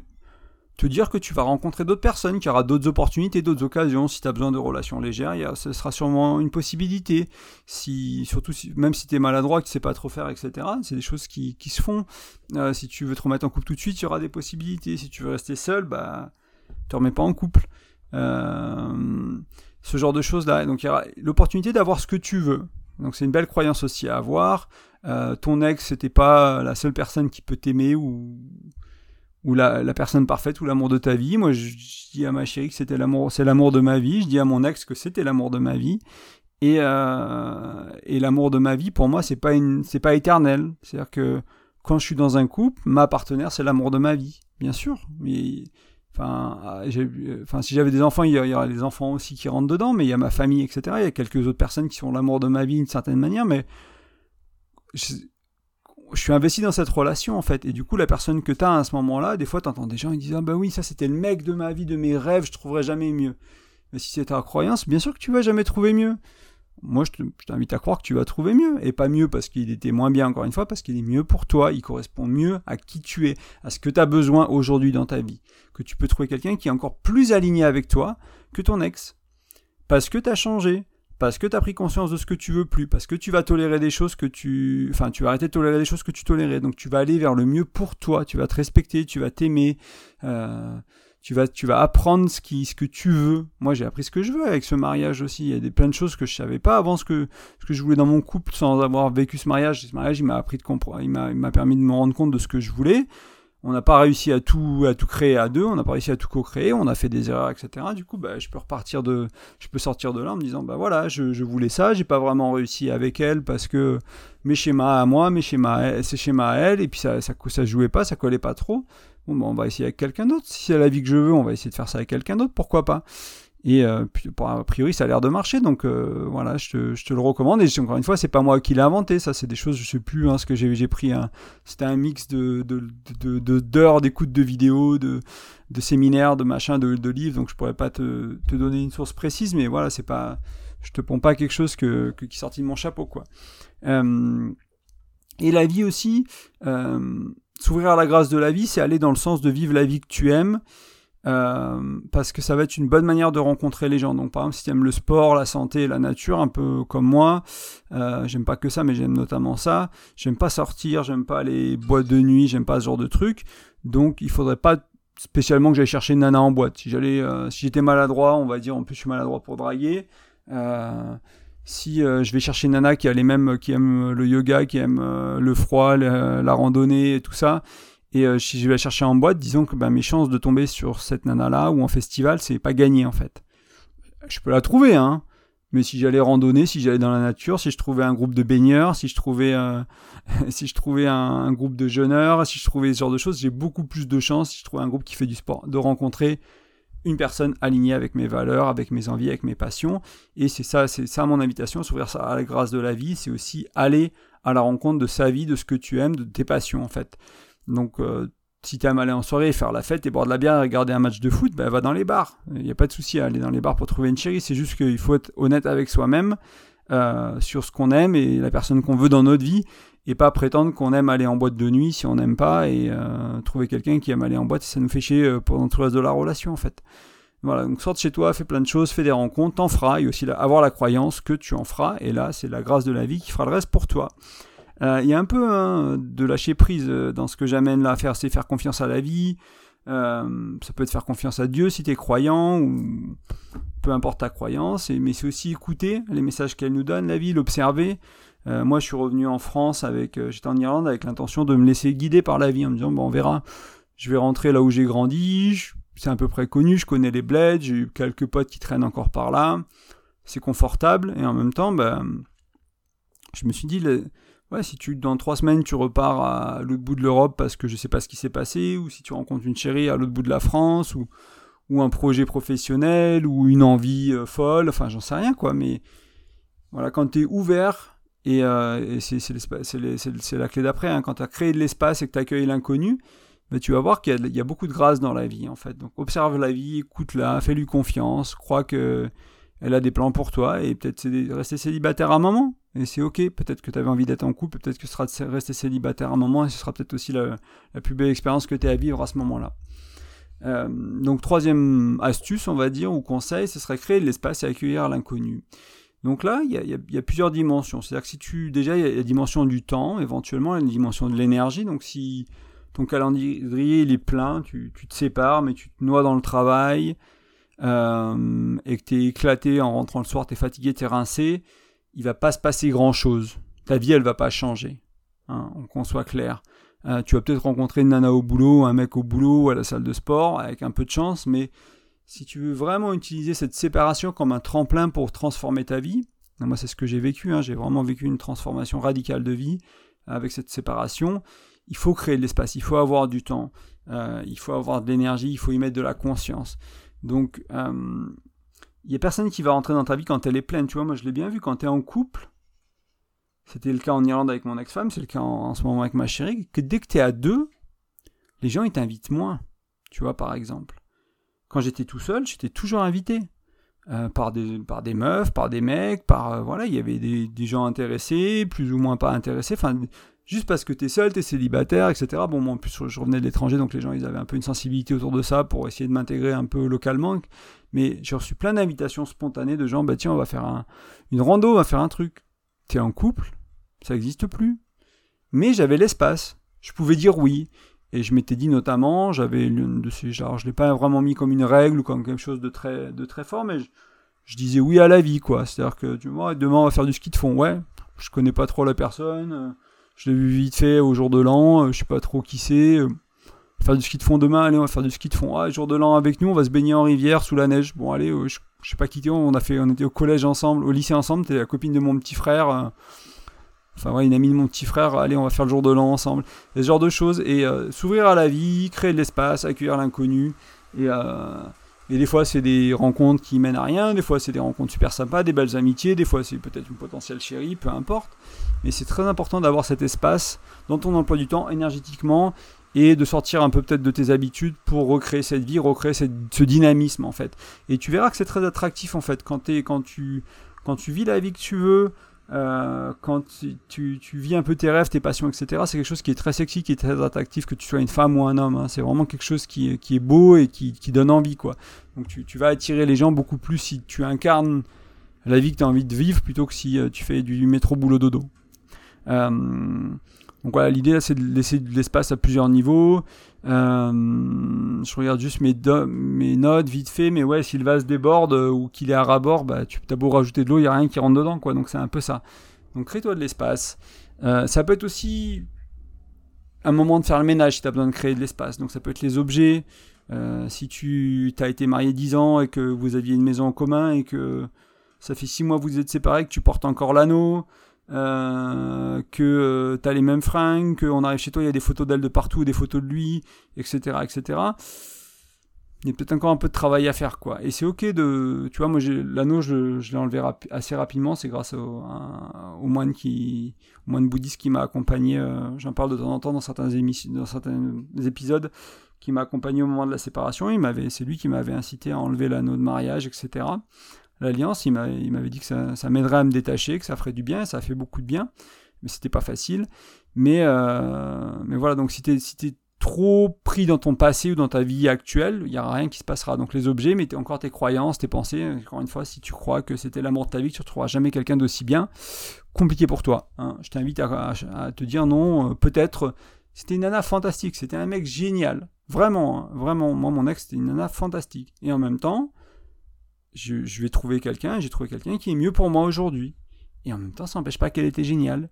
te dire que tu vas rencontrer d'autres personnes, qu'il y aura d'autres opportunités, d'autres occasions. Si tu as besoin de relations légères, il y a, ce sera sûrement une possibilité. Si, surtout, si, même si tu es maladroit, que tu sais pas trop faire, etc. C'est des choses qui, qui se font. Euh, si tu veux te remettre en couple tout de suite, il y aura des possibilités. Si tu veux rester seul, bah, te remets pas en couple. Euh, ce genre de choses-là. Donc il y aura l'opportunité d'avoir ce que tu veux. Donc c'est une belle croyance aussi à avoir. Euh, ton ex, c'était pas la seule personne qui peut t'aimer ou ou la, personne parfaite ou l'amour de ta vie. Moi, je, dis à ma chérie que c'était l'amour, c'est l'amour de ma vie. Je dis à mon ex que c'était l'amour de ma vie. Et, euh, l'amour de ma vie, pour moi, c'est pas c'est pas éternel. C'est-à-dire que quand je suis dans un couple, ma partenaire, c'est l'amour de ma vie, bien sûr. Mais enfin, enfin, si j'avais des enfants, il y, aurait des enfants aussi qui rentrent dedans. Mais il y a ma famille, etc. Il y a quelques autres personnes qui sont l'amour de ma vie d'une certaine manière, mais suis investi dans cette relation en fait. Et du coup, la personne que tu as à ce moment-là, des fois, tu entends des gens ils disent Ah bah oui, ça c'était le mec de ma vie, de mes rêves, je trouverai jamais mieux. Mais si c'est ta croyance, bien sûr que tu vas jamais trouver mieux. Moi, je t'invite à croire que tu vas trouver mieux. Et pas mieux parce qu'il était moins bien, encore une fois, parce qu'il est mieux pour toi. Il correspond mieux à qui tu es, à ce que tu as besoin aujourd'hui dans ta vie. Que tu peux trouver quelqu'un qui est encore plus aligné avec toi que ton ex. Parce que tu as changé parce que tu as pris conscience de ce que tu veux plus, parce que tu vas tolérer des choses que tu... Enfin, tu vas arrêter de tolérer des choses que tu tolérais. Donc tu vas aller vers le mieux pour toi, tu vas te respecter, tu vas t'aimer, euh, tu, vas, tu vas apprendre ce, qui, ce que tu veux. Moi, j'ai appris ce que je veux avec ce mariage aussi. Il y a des, plein de choses que je savais pas avant ce que, ce que je voulais dans mon couple sans avoir vécu ce mariage. Ce mariage, m'a appris de comprendre, il m'a permis de me rendre compte de ce que je voulais on n'a pas réussi à tout, à tout créer à deux, on n'a pas réussi à tout co-créer, on a fait des erreurs, etc. Du coup, bah, je peux repartir de, je peux sortir de là en me disant, bah voilà, je, voulais ça, j'ai pas vraiment réussi avec elle parce que mes schémas à moi, mes schémas, ses schémas à elle, et puis ça, ça, ça jouait pas, ça collait pas trop. Bon, bah, on va essayer avec quelqu'un d'autre. Si c'est la vie que je veux, on va essayer de faire ça avec quelqu'un d'autre, pourquoi pas. Et euh, a priori, ça a l'air de marcher, donc euh, voilà, je te, je te, le recommande. Et encore une fois, c'est pas moi qui l'ai inventé, ça, c'est des choses, je sais plus, hein, ce que j'ai pris. Un, C'était un mix de d'heures d'écoute de vidéos, de, de séminaires, de machins, de, livres, donc je pourrais pas te, te donner une source précise, mais voilà, c'est pas, je te ponds pas quelque chose que qui est sorti de mon chapeau, quoi. Euh, et la vie aussi, euh, s'ouvrir à la grâce de la vie, c'est aller dans le sens de vivre la vie que tu aimes euh, parce que ça va être une bonne manière de rencontrer les gens. Donc par exemple, si tu aimes le sport, la santé, la nature, un peu comme moi, euh, j'aime pas que ça, mais j'aime notamment ça. J'aime pas sortir, j'aime pas les boîtes de nuit, j'aime pas ce genre de trucs. Donc il faudrait pas spécialement que j'allais chercher une nana en boîte. Si j'allais, si j'étais maladroit, on va dire, en plus je suis maladroit pour draguer. si je vais chercher une nana qui a les mêmes, qui aime le yoga, qui aime le froid, la randonnée et tout ça, et si je vais la chercher en boîte, disons que bah, mes chances de tomber sur cette nana-là ou en festival, c'est pas gagné en fait. Je peux la trouver, hein. Mais si j'allais randonner, si j'allais dans la nature, si je trouvais un groupe de baigneurs, si je trouvais, euh, si je trouvais un, groupe de jeûneurs, si je trouvais ce genre de choses, j'ai beaucoup plus de chances, si je trouvais un groupe qui fait du sport, de rencontrer une personne alignée avec mes valeurs, avec mes envies, avec mes passions. Et c'est ça, c'est ça mon invitation, s'ouvrir à la grâce de la vie, c'est aussi aller à la rencontre de sa vie, de ce que tu aimes, de tes passions en fait. Donc euh, si tu aimes aller en soirée, faire la fête et boire de la bière et regarder un match de foot, ben va dans les bars. Il n'y a pas de souci à aller dans les bars pour trouver une chérie. C'est juste qu'il faut être honnête avec soi-même euh, sur ce qu'on aime et la personne qu'on veut dans notre vie et pas prétendre qu'on aime aller en boîte de nuit si on n'aime pas et euh, trouver quelqu'un qui aime aller en boîte et ça nous fait chier euh, pendant tout le reste de la relation en fait. Voilà, donc sorte chez toi, fais plein de choses, fais des rencontres, t'en feras et aussi avoir la croyance que tu en feras et là c'est la grâce de la vie qui fera le reste pour toi. Euh, il y a un peu hein, de lâcher prise euh, dans ce que j'amène là à faire, c'est faire confiance à la vie. Euh, ça peut être faire confiance à Dieu si tu es croyant, ou peu importe ta croyance, mais c'est aussi écouter les messages qu'elle nous donne, la vie, l'observer. moi, je suis revenu en France avec, j'étais en Irlande avec l'intention de me laisser guider par la vie en me disant, bon, on verra, je vais rentrer là où j'ai grandi, c'est à peu près connu, je connais les bleds, j'ai eu quelques potes qui traînent encore par là, c'est confortable, et en même temps, ben, je me suis dit, ouais, si tu dans trois semaines tu repars à l'autre bout de l'Europe parce que je sais pas ce qui s'est passé, ou si tu rencontres une chérie à l'autre bout de la France, ou, ou un projet professionnel, ou une envie euh, folle, enfin j'en sais rien quoi, mais voilà, quand tu es ouvert, et, euh, c'est la clé d'après, hein, quand tu as créé de l'espace et que tu accueilles l'inconnu, bah, tu vas voir qu'il y, a beaucoup de grâce dans la vie en fait. Donc observe la vie, écoute-la, fais-lui confiance, crois que elle a des plans pour toi et peut-être rester célibataire à un moment. Et c'est ok, peut-être que tu avais envie d'être en couple, peut-être que ce sera de rester célibataire à un moment et ce sera peut-être aussi la, plus belle expérience que tu as à vivre à ce moment-là. Euh, donc troisième astuce, on va dire, ou conseil, ce serait créer de l'espace et accueillir l'inconnu. Donc là, il y, a, plusieurs dimensions. C'est-à-dire que si tu déjà, il y a la dimension du temps, éventuellement, il y a une dimension de l'énergie. Donc si ton calendrier est plein, tu, tu, te sépares, mais tu te noies dans le travail, euh, et que tu es éclaté en rentrant le soir, tu es fatigué, tu es rincé, il va pas se passer grand-chose. Ta vie, elle va pas changer. Hein, qu'on soit clair. Euh, tu vas peut-être rencontrer une nana au boulot, un mec au boulot ou à la salle de sport, avec un peu de chance, mais si tu veux vraiment utiliser cette séparation comme un tremplin pour transformer ta vie, moi c'est ce que j'ai vécu, hein, j'ai vraiment vécu une transformation radicale de vie avec cette séparation, il faut créer de l'espace, il faut avoir du temps, euh, il faut avoir de l'énergie, il faut y mettre de la conscience. Donc, il n'y a personne qui va rentrer dans ta vie quand elle est pleine. Tu vois, moi, je l'ai bien vu quand tu es en couple. C'était le cas en Irlande avec mon ex-femme, c'est le cas en, ce moment avec ma chérie. Que dès que tu es à deux, les gens, ils t'invitent moins. Tu vois, par exemple. Quand j'étais tout seul, j'étais toujours invité. Euh, par, des, par des meufs, par des mecs, par euh, voilà, il y avait des, gens intéressés, plus ou moins pas intéressés. Enfin, juste parce que tu es seul, tu es célibataire, etc. Bon, moi en plus je revenais de l'étranger, donc les gens ils avaient un peu une sensibilité autour de ça pour essayer de m'intégrer un peu localement. Mais j'ai reçu plein d'invitations spontanées de gens, bah tiens, on va faire un, une rando, on va faire un truc. Tu es en couple, ça n'existe plus? Mais j'avais l'espace, je pouvais dire oui. Et je m'étais dit notamment, j'avais l'une de ces genres, je l'ai pas vraiment mis comme une règle ou comme quelque chose de très, de très fort, mais je, disais oui à la vie, quoi. C'est-à-dire que, tu vois, demain on va faire du ski de fond, ouais, je connais pas trop la personne, je l'ai vu vite fait au jour de l'an, euh, je sais pas trop qui c'est. Euh, faire du ski de fond demain, allez, on va faire du ski de fond. Ah, jour de l'an avec nous, on va se baigner en rivière sous la neige. Bon, allez, euh, je, sais pas qui on a fait, on était au collège ensemble, au lycée ensemble, t'es la copine de mon petit frère. Enfin, ouais, une amie de mon petit frère, allez, on va faire le jour de l'an ensemble. Ce genre de choses. Et s'ouvrir à la vie, créer de l'espace, accueillir l'inconnu. Et, et des fois, c'est des rencontres qui mènent à rien, des fois, c'est des rencontres super sympas, des belles amitiés, des fois, c'est peut-être une potentielle chérie, peu importe. Mais c'est très important d'avoir cet espace dans ton emploi du temps, énergétiquement, et de sortir un peu peut-être de tes habitudes pour recréer cette vie, recréer ce dynamisme, en fait. Et tu verras que c'est très attractif, en fait, quand, es, quand, tu, quand tu vis la vie que tu veux, euh, quand tu, vis un peu tes rêves, tes passions, etc., c'est quelque chose qui est très sexy, qui est très attractif, que tu sois une femme ou un homme. Hein. C'est vraiment quelque chose qui est, beau et qui, donne envie. quoi. Donc tu, tu, vas attirer les gens beaucoup plus si tu incarnes la vie que tu as envie de vivre plutôt que si euh, tu fais du métro boulot dodo. Euh, Donc voilà, l'idée c'est de laisser de l'espace à plusieurs niveaux. Euh, je regarde juste mes, notes vite fait, mais ouais, si le vase déborde euh, ou qu'il est à rabord, bah, tu as beau rajouter de l'eau, il n'y a rien qui rentre dedans, quoi. Donc c'est un peu ça. Donc crée-toi de l'espace. Euh, ça peut être aussi un moment de faire le ménage si tu as besoin de créer de l'espace. Donc ça peut être les objets. si tu as été marié 10 ans et que vous aviez une maison en commun et que ça fait 6 mois que vous êtes séparés, que tu portes encore l'anneau, euh, que euh, tu as les mêmes fringues, qu'on arrive chez toi, il y a des photos d'elle de partout, des photos de lui, etc. etc. Il y a peut-être encore un peu de travail à faire, quoi. Et c'est ok de. Tu vois, moi, l'anneau, je, l'ai enlevé assez rapidement. C'est grâce au, moine qui, moine bouddhiste qui m'a accompagné. Euh, j'en parle de temps en temps dans certains, émissions, dans certains épisodes, qui m'a accompagné au moment de la séparation. Il m'avait, c'est lui qui m'avait incité à enlever l'anneau de mariage, etc l'Alliance, il m'avait dit que ça, m'aiderait à me détacher, que ça ferait du bien, ça a fait beaucoup de bien, mais c'était pas facile. Mais, euh, mais voilà, donc si tu es, si trop pris dans ton passé ou dans ta vie actuelle, il n'y aura rien qui se passera. Donc les objets, mais encore tes croyances, tes pensées, encore une fois, si tu crois que c'était l'amour de ta vie, tu ne retrouveras jamais quelqu'un d'aussi bien, compliqué pour toi. Hein. Je t'invite à, te dire non, euh, peut-être, c'était une nana fantastique, c'était un mec génial. Vraiment, hein. vraiment, moi mon ex c'était une nana fantastique. Et en même temps, je, vais trouver quelqu'un, j'ai trouvé quelqu'un qui est mieux pour moi aujourd'hui. Et en même temps, ça n'empêche pas qu'elle était géniale.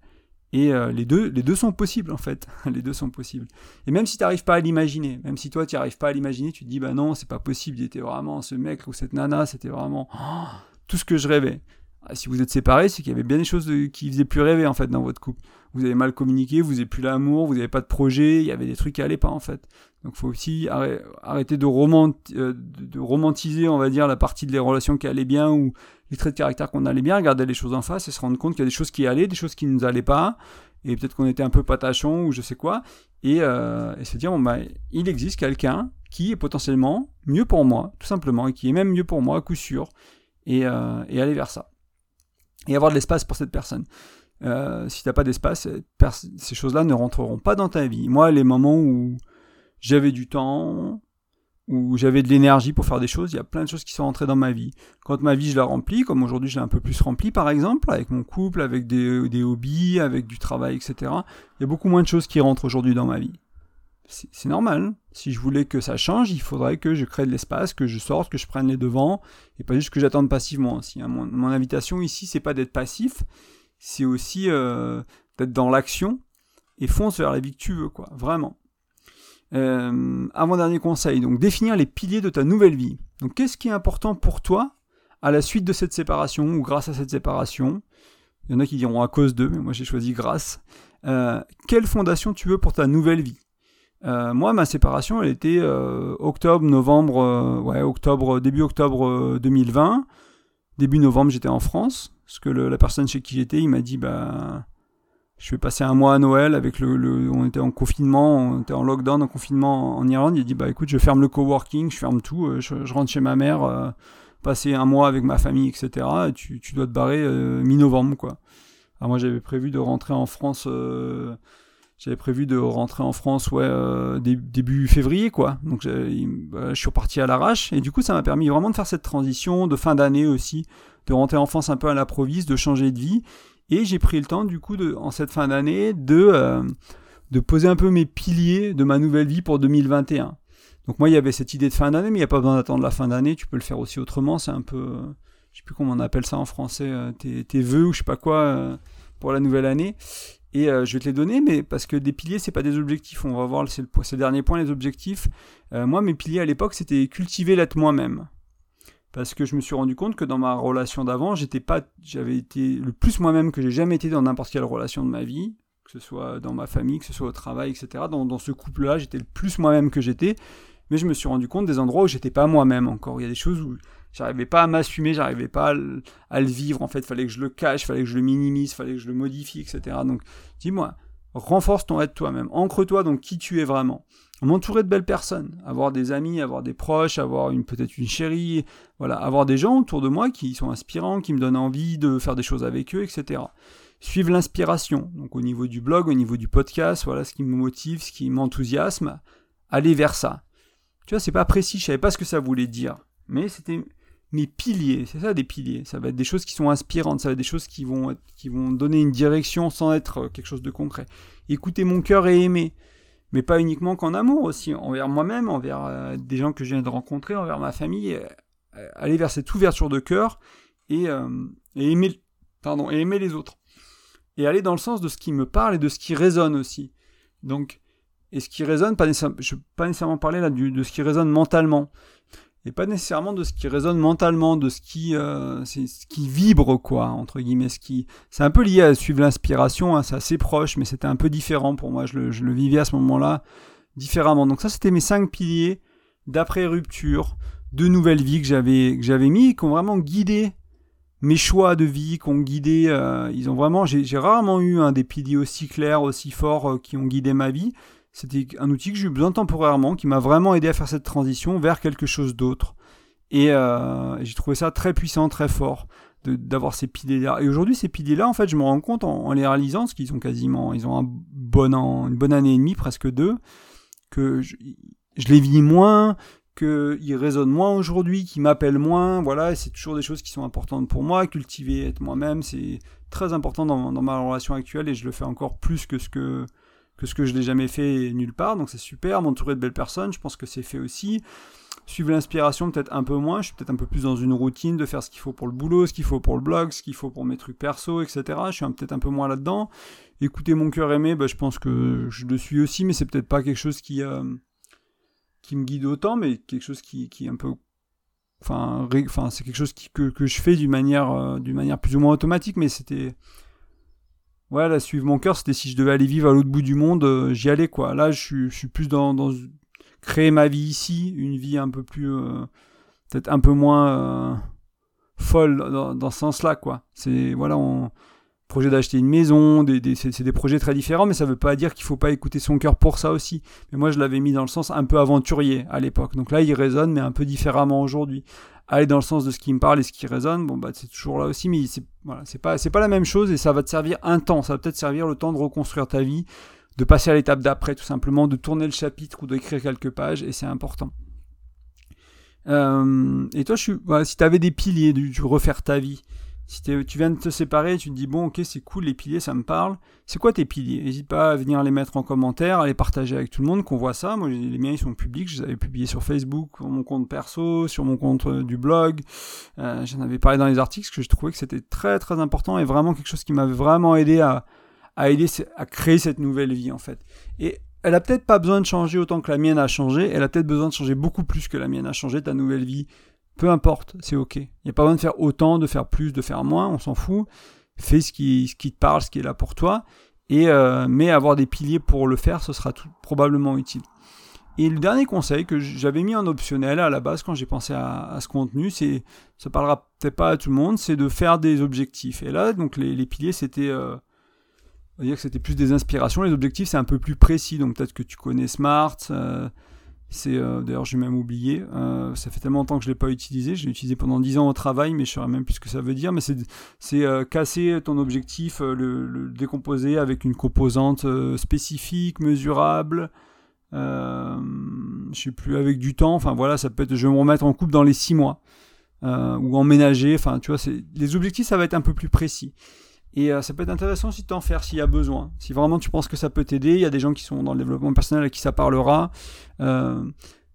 Et euh, les, deux, les deux sont possibles en fait. les deux sont possibles. Et même si tu n'arrives pas à l'imaginer, même si toi tu n'arrives pas à l'imaginer, tu te dis bah non, c'est pas possible, il était vraiment ce mec ou cette nana, c'était vraiment oh, tout ce que je rêvais. Ah, si vous êtes séparés, c'est qu'il y avait bien des choses qui faisaient plus rêver en fait dans votre couple. Vous avez mal communiqué, vous n'avez plus l'amour, vous n'avez pas de projet, il y avait des trucs qui allaient pas en fait. Donc faut aussi arrêter de, euh, de, romantiser, on va dire, la partie de les relations qui allaient bien ou les traits de caractère qu'on allait bien, regarder les choses en face et se rendre compte qu'il y a des choses qui allaient, des choses qui ne nous allaient pas, et peut-être qu'on était un peu patachon ou je sais quoi, et, euh, se dire, bon, bah, il existe quelqu'un qui est potentiellement mieux pour moi, tout simplement, et qui est même mieux pour moi à coup sûr, et, euh, aller vers ça et avoir de l'espace pour cette personne. Euh, si tu n'as pas d'espace, ces choses-là ne rentreront pas dans ta vie. Moi, les moments où j'avais du temps, où j'avais de l'énergie pour faire des choses, il y a plein de choses qui sont rentrées dans ma vie. Quand ma vie, je la remplis, comme aujourd'hui, je l'ai un peu plus remplie, par exemple, avec mon couple, avec des, des hobbies, avec du travail, etc. Il y a beaucoup moins de choses qui rentrent aujourd'hui dans ma vie c'est normal. Si je voulais que ça change, il faudrait que je crée de l'espace, que je sorte, que je prenne les devants, et pas juste que j'attende passivement. Si, hein, mon, invitation ici, c'est pas d'être passif, c'est aussi euh, d'être dans l'action et fonce vers la vie que tu veux, quoi. Vraiment. Euh, avant-dernier conseil, donc définir les piliers de ta nouvelle vie. Donc qu'est-ce qui est important pour toi à la suite de cette séparation ou grâce à cette séparation? Il y en a qui diront à cause d'eux, mais moi j'ai choisi grâce. Euh, quelle fondation tu veux pour ta nouvelle vie? Euh, moi, ma séparation, elle était euh, octobre, novembre, ouais, octobre, début octobre 2020. Début novembre, j'étais en France. Parce que la personne chez qui j'étais, il m'a dit, bah, je vais passer un mois à Noël avec le, on était en confinement, on était en lockdown, en confinement en Irlande. Il a dit, bah, écoute, je ferme le coworking, je ferme tout, je, rentre chez ma mère, passer un mois avec ma famille, etc. Et tu, tu dois te barrer mi-novembre, quoi. Alors moi, j'avais prévu de rentrer en France j'avais prévu de rentrer en France ouais, euh, début février, quoi. Donc bah, je suis reparti à l'arrache. Et du coup, ça m'a permis vraiment de faire cette transition de fin d'année aussi, de rentrer en France un peu à l'improviste, de changer de vie. Et j'ai pris le temps, du coup, de, en cette fin d'année, de, euh, de poser un peu mes piliers de ma nouvelle vie pour 2021. Donc moi, il y avait cette idée de fin d'année, mais il n'y a pas besoin d'attendre la fin d'année. Tu peux le faire aussi autrement. C'est un peu, je sais plus comment on appelle ça en français, euh, tes, vœux ou je sais pas quoi pour la nouvelle année. Et euh, je vais te les donner, mais parce que des piliers, c'est pas des objectifs. On va voir, c'est le, le, dernier point, les objectifs. Euh, moi, mes piliers à l'époque, c'était cultiver l'être moi-même. Parce que je me suis rendu compte que dans ma relation d'avant, j'étais pas, j'avais été le plus moi-même que j'ai jamais été dans n'importe quelle relation de ma vie, que ce soit dans ma famille, que ce soit au travail, etc. Dans, dans ce couple-là, j'étais le plus moi-même que j'étais. Mais je me suis rendu compte des endroits où j'étais pas moi-même encore. Il y a des choses où J'arrivais pas à m'assumer, j'arrivais pas à le, vivre. En fait, fallait que je le cache, fallait que je le minimise, fallait que je le modifie, etc. Donc, dis-moi, renforce ton être toi-même. Ancre-toi donc qui tu es vraiment. M'entourer de belles personnes, avoir des amis, avoir des proches, avoir une peut-être une chérie, voilà, avoir des gens autour de moi qui sont inspirants, qui me donnent envie de faire des choses avec eux, etc. Suivre l'inspiration, donc au niveau du blog, au niveau du podcast, voilà ce qui me motive, ce qui m'enthousiasme, aller vers ça. Tu vois, c'est pas précis, je savais pas ce que ça voulait dire, mais c'était mes piliers. C'est ça des piliers. Ça va être des choses qui sont inspirantes, ça va être des choses qui vont, qui vont donner une direction sans être euh, quelque chose de concret. Écouter mon cœur et aimer. Mais pas uniquement qu'en amour aussi, envers moi-même, envers euh, des gens que je viens de rencontrer, envers ma famille. Euh, aller vers cette ouverture de cœur et, et, aimer, pardon, et aimer les autres. Et aller dans le sens de ce qui me parle et de ce qui résonne aussi. Donc, et ce qui résonne, pas je ne vais pas nécessairement parler là de ce qui résonne mentalement et pas nécessairement de ce qui résonne mentalement, de ce qui, euh, ce qui vibre, quoi, entre guillemets. Ce qui, c'est un peu lié à suivre l'inspiration, hein, c'est assez proche, mais c'était un peu différent pour moi. Je le, vivais à ce moment-là différemment. Donc ça, c'était mes cinq piliers d'après-rupture, de nouvelle vie que j'avais, que j'avais mis, qui ont vraiment guidé mes choix de vie, qui ont guidé, euh, ils ont vraiment, j'ai, rarement eu un des piliers aussi clairs, aussi forts, euh, qui ont guidé ma vie. C'était un outil que j'ai eu besoin temporairement, qui m'a vraiment aidé à faire cette transition vers quelque chose d'autre. Et euh, j'ai trouvé ça très puissant, très fort d'avoir ces piliers-là. Et aujourd'hui, ces piliers-là, en fait, je me rends compte en, les réalisant, parce qu'ils ont quasiment, ils ont une bonne année et demie, presque deux, que je, les vis moins, qu'ils résonnent moins aujourd'hui, qu'ils m'appellent moins. Voilà, c'est toujours des choses qui sont importantes pour moi. Cultiver, être moi-même, c'est très important dans, ma relation actuelle et je le fais encore plus que ce que que ce que je n'ai jamais fait nulle part, donc c'est super, m'entourer de belles personnes, je pense que c'est fait aussi. Suivre l'inspiration peut-être un peu moins, je suis peut-être un peu plus dans une routine de faire ce qu'il faut pour le boulot, ce qu'il faut pour le blog, ce qu'il faut pour mes trucs perso, etc. Je suis peut-être un peu moins là-dedans. Écouter mon cœur aimé, bah, je pense que je le suis aussi, mais c'est peut-être pas quelque chose qui, euh, qui me guide autant, mais quelque chose qui, qui est un peu enfin, enfin c'est quelque chose que, que, je fais d'une manière, euh, d'une manière plus ou moins automatique, mais c'était Ouais, là, suivre mon cœur, c'était si je devais aller vivre à l'autre bout du monde, euh, j'y allais, quoi. Là, je suis, plus dans, dans, créer ma vie ici, une vie un peu plus, euh, peut-être un peu moins folle dans, dans ce sens-là, quoi. C'est, voilà, on, projet d'acheter une maison, c'est, des projets très différents, mais ça veut pas dire qu'il faut pas écouter son cœur pour ça aussi. Mais moi, je l'avais mis dans le sens un peu aventurier à l'époque. Donc là, il résonne, mais un peu différemment aujourd'hui aller dans le sens de ce qui me parle et ce qui résonne, bon bah c'est toujours là aussi, mais c'est voilà, c'est pas la même chose et ça va te servir un temps, ça va peut-être servir le temps de reconstruire ta vie, de passer à l'étape d'après tout simplement, de tourner le chapitre ou d'écrire quelques pages et c'est important. Euh, et toi, si tu avais des piliers, du, du refaire ta vie, si tu viens de te séparer, tu te dis bon ok c'est cool les piliers ça me parle. C'est quoi tes piliers? N'hésite pas à venir les mettre en commentaire, à les partager avec tout le monde, qu'on voit ça. Moi les miens ils sont publics, je les avais publiés sur Facebook, sur mon compte perso, sur mon compte euh, du blog. Euh, J'en avais parlé dans les articles parce que je trouvais que c'était très très important et vraiment quelque chose qui m'avait vraiment aidé à, à aider à créer cette nouvelle vie en fait. Et elle a peut-être pas besoin de changer autant que la mienne a changé, elle a peut-être besoin de changer beaucoup plus que la mienne a changé, ta nouvelle vie peu importe, c'est ok. Il n'y a pas besoin de faire autant, de faire plus, de faire moins, on s'en fout. Fais ce qui, te parle, ce qui est là pour toi. Et, euh, mais avoir des piliers pour le faire, ce sera tout, probablement utile. Et le dernier conseil que j'avais mis en optionnel à la base quand j'ai pensé à, ce contenu, c'est, ça parlera peut-être pas à tout le monde, c'est de faire des objectifs. Et là, donc les, piliers, c'était, euh, on va dire que c'était plus des inspirations. Les objectifs, c'est un peu plus précis. Donc peut-être que tu connais Smart. Euh, c'est euh, d'ailleurs j'ai même oublié. Euh, ça fait tellement longtemps que je l'ai pas utilisé. Je l'ai utilisé pendant 10 ans au travail, mais je saurais même plus ce que ça veut dire. Mais c'est euh, casser ton objectif, le, décomposer avec une composante spécifique, mesurable. je sais plus avec du temps. Enfin voilà, ça peut être. Je vais me remettre en couple dans les 6 mois ou emménager. Enfin tu vois, les objectifs ça va être un peu plus précis. Et euh, ça peut être intéressant aussi de t'en faire s'il y a besoin. Si vraiment tu penses que ça peut t'aider, il y a des gens qui sont dans le développement personnel à qui ça parlera. Euh,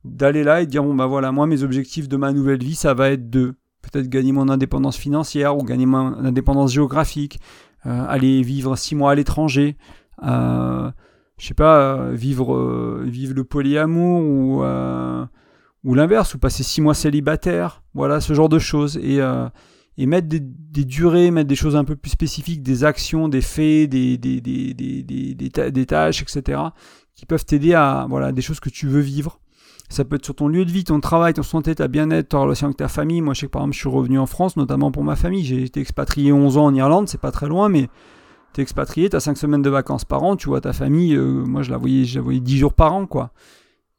d'aller là et de dire bon bah voilà moi mes objectifs de ma nouvelle vie ça va être de peut-être gagner mon indépendance financière ou gagner mon indépendance géographique euh, aller vivre six mois à l'étranger je sais pas vivre vivre le polyamour ou ou l'inverse ou passer six mois célibataire voilà ce genre de choses et et mettre des, durées, mettre des choses un peu plus spécifiques, des actions, des faits, des, des, des, tâches, etc., qui peuvent t'aider à voilà, des choses que tu veux vivre. Ça peut être sur ton lieu de vie, ton travail, ton santé, ta bien-être, ta relation avec ta famille. Moi, je sais que par exemple, je suis revenu en France, notamment pour ma famille. J'ai été expatrié 11 ans en Irlande, c'est pas très loin, mais t'es expatrié, t'as 5 semaines de vacances par an, tu vois ta famille, euh, moi je la voyais, je la voyais 10 jours par an, quoi.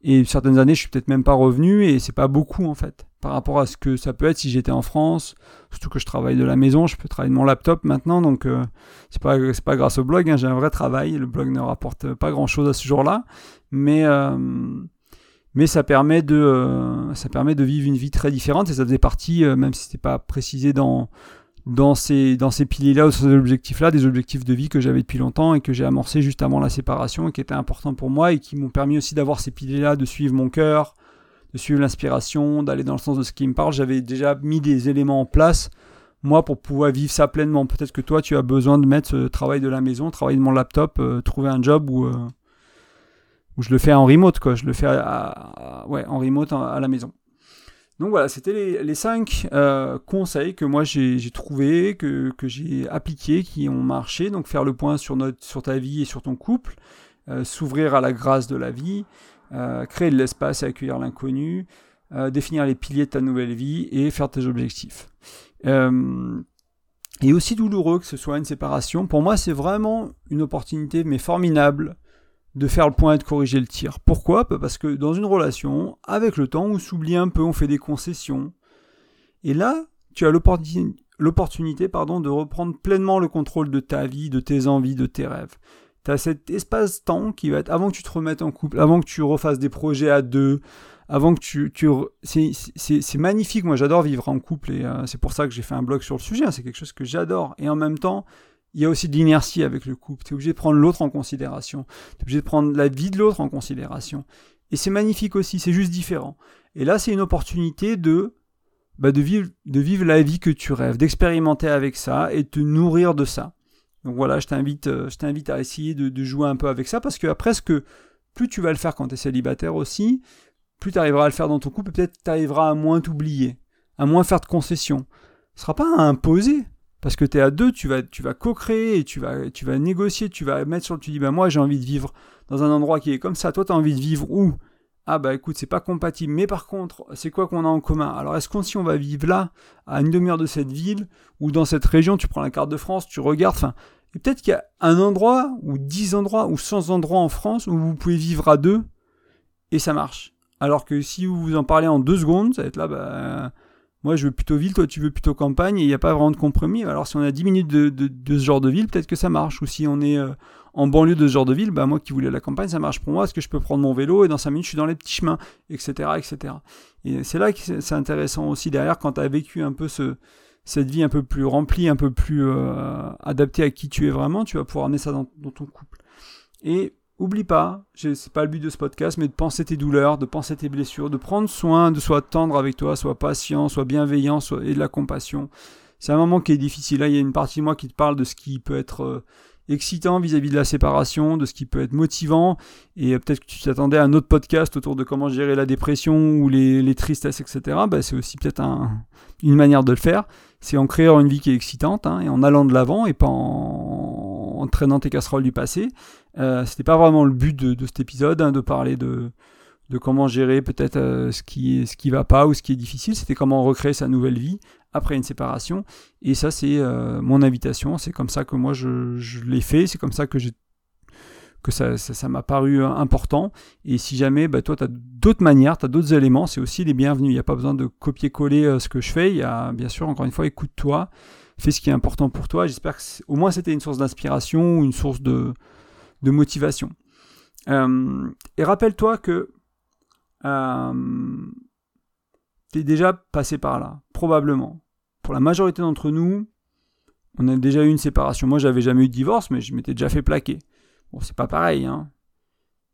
Et certaines années, je suis peut-être même pas revenu et c'est pas beaucoup en fait par rapport à ce que ça peut être si j'étais en France. Surtout que je travaille de la maison, je peux travailler de mon laptop maintenant, donc euh, c'est pas c'est pas grâce au blog. Hein, j'ai un vrai travail. Le blog ne rapporte pas grand chose à ce jour-là, mais euh, mais ça permet de, euh, ça permet de vivre une vie très différente et ça faisait partie, euh, même si c'était pas précisé dans, dans ces, dans ces piliers-là ou ces objectifs-là, des objectifs de vie que j'avais depuis longtemps et que j'ai amorcé juste avant la séparation et qui étaient importants pour moi et qui m'ont permis aussi d'avoir ces piliers-là, de suivre mon cœur, de suivre l'inspiration, d'aller dans le sens de ce qui me parle. J'avais déjà mis des éléments en place, moi, pour pouvoir vivre ça pleinement. Peut-être que toi, tu as besoin de mettre ce travail de la maison, travail de mon laptop, euh, trouver un job où, où je le fais en remote, quoi. Je le fais en remote à, la maison. Donc voilà, c'était les, cinq euh, conseils que moi j'ai trouvé, que, j'ai appliqués, qui ont marché. Donc faire le point sur, notre, sur ta vie et sur ton couple, euh, s'ouvrir à la grâce de la vie, euh, créer de l'espace et accueillir l'inconnu, définir les piliers de ta nouvelle vie et faire tes objectifs. et aussi douloureux que ce soit une séparation, pour moi c'est vraiment une opportunité mais formidable de faire le point et de corriger le tir. Pourquoi? Bah, Parce que dans une relation, avec le temps, on s'oublie un peu, on fait des concessions. Et là, tu as l'opportunité pardon, de reprendre pleinement le contrôle de ta vie, de tes envies, de tes rêves. Tu as cet espace-temps qui va être avant que tu te remettes en couple, avant que tu refasses des projets à deux, avant que tu... tu c'est magnifique, moi j'adore vivre en couple et euh, c'est pour ça que j'ai fait un blog sur le sujet, hein. c'est quelque chose que j'adore. Et en même temps, il y a aussi de l'inertie avec le couple. Tu es obligé de prendre l'autre en considération. Tu es obligé de prendre la vie de l'autre en considération. Et c'est magnifique aussi, c'est juste différent. Et là, c'est une opportunité de, bah, de, vivre, de vivre la vie que tu rêves, d'expérimenter avec ça et de te nourrir de ça. Donc voilà, je t'invite, euh, à essayer de, jouer un peu avec ça parce que après, plus tu vas le faire quand tu es célibataire aussi, plus tu arriveras à le faire dans ton couple, peut-être tu arriveras à moins t'oublier, à moins faire de concessions. Ce sera pas à imposer, parce que tu es à deux, tu vas, co-créer, et tu vas, négocier, tu vas mettre sur le. Tu dis, bah, moi j'ai envie de vivre dans un endroit qui est comme ça, toi tu as envie de vivre où? Ah bah écoute, c'est pas compatible, mais par contre, c'est quoi qu'on a en commun? Alors est-ce qu'on si on va vivre là, à une demi-heure de cette ville, ou dans cette région, tu prends la carte de France, tu regardes, enfin, et peut-être qu'il y a un endroit, ou dix endroits, ou cent endroits en France où vous pouvez vivre à deux, et ça marche. Alors que si vous vous en parlez en deux secondes, ça va être là, bah moi, je veux plutôt ville, toi, tu veux plutôt campagne, et il n'y a pas vraiment de compromis. Alors, si on a 10 minutes de, ce genre de ville, peut-être que ça marche. Ou si on est euh, en banlieue de ce genre de ville, bah, moi qui voulais la campagne, ça marche pour moi. Est-ce que je peux prendre mon vélo et dans 5 minutes, je suis dans les petits chemins, etc. etc. Et c'est là que c'est intéressant aussi derrière, quand tu as vécu un peu ce, cette vie un peu plus remplie, un peu plus euh, adaptée à qui tu es vraiment, tu vas pouvoir amener ça dans, ton couple. Et Oublie pas, c'est pas le but de ce podcast, mais de penser tes douleurs, de penser tes blessures, de prendre soin, de soit tendre avec toi, soit patient, soit bienveillant, soit, et de la compassion. C'est un moment qui est difficile. Là, il y a une partie de moi qui te parle de ce qui peut être euh, excitant vis-à-vis de la séparation, de ce qui peut être motivant. Et euh, peut-être que tu t'attendais à un autre podcast autour de comment gérer la dépression ou les, tristesses, etc. Bah, c'est aussi peut-être une manière de le faire. C'est en créant une vie qui est excitante hein, et en allant de l'avant et pas en, traînant tes casseroles du passé. Euh, c'était pas vraiment le but de, cet épisode, hein, de parler de, de comment gérer peut-être euh, ce qui ce qui va pas ou ce qui est difficile. C'était comment recréer sa nouvelle vie après une séparation. Et ça, c'est euh, mon invitation. C'est comme ça que moi je, je l'ai fait. C'est comme ça que j'ai que ça, m'a paru important. Et si jamais bah, toi, tu as d'autres manières, tu as d'autres éléments, c'est aussi les bienvenus. Il n'y a pas besoin de copier-coller ce que je fais. Il y a, bien sûr, encore une fois, écoute-toi, fais ce qui est important pour toi. J'espère que au moins c'était une source d'inspiration ou une source de, motivation. Euh, et rappelle-toi que euh, tu es déjà passé par là, probablement. Pour la majorité d'entre nous, on a déjà eu une séparation. Moi, j'avais jamais eu de divorce, mais je m'étais déjà fait plaquer. Bon, c'est pas pareil, hein.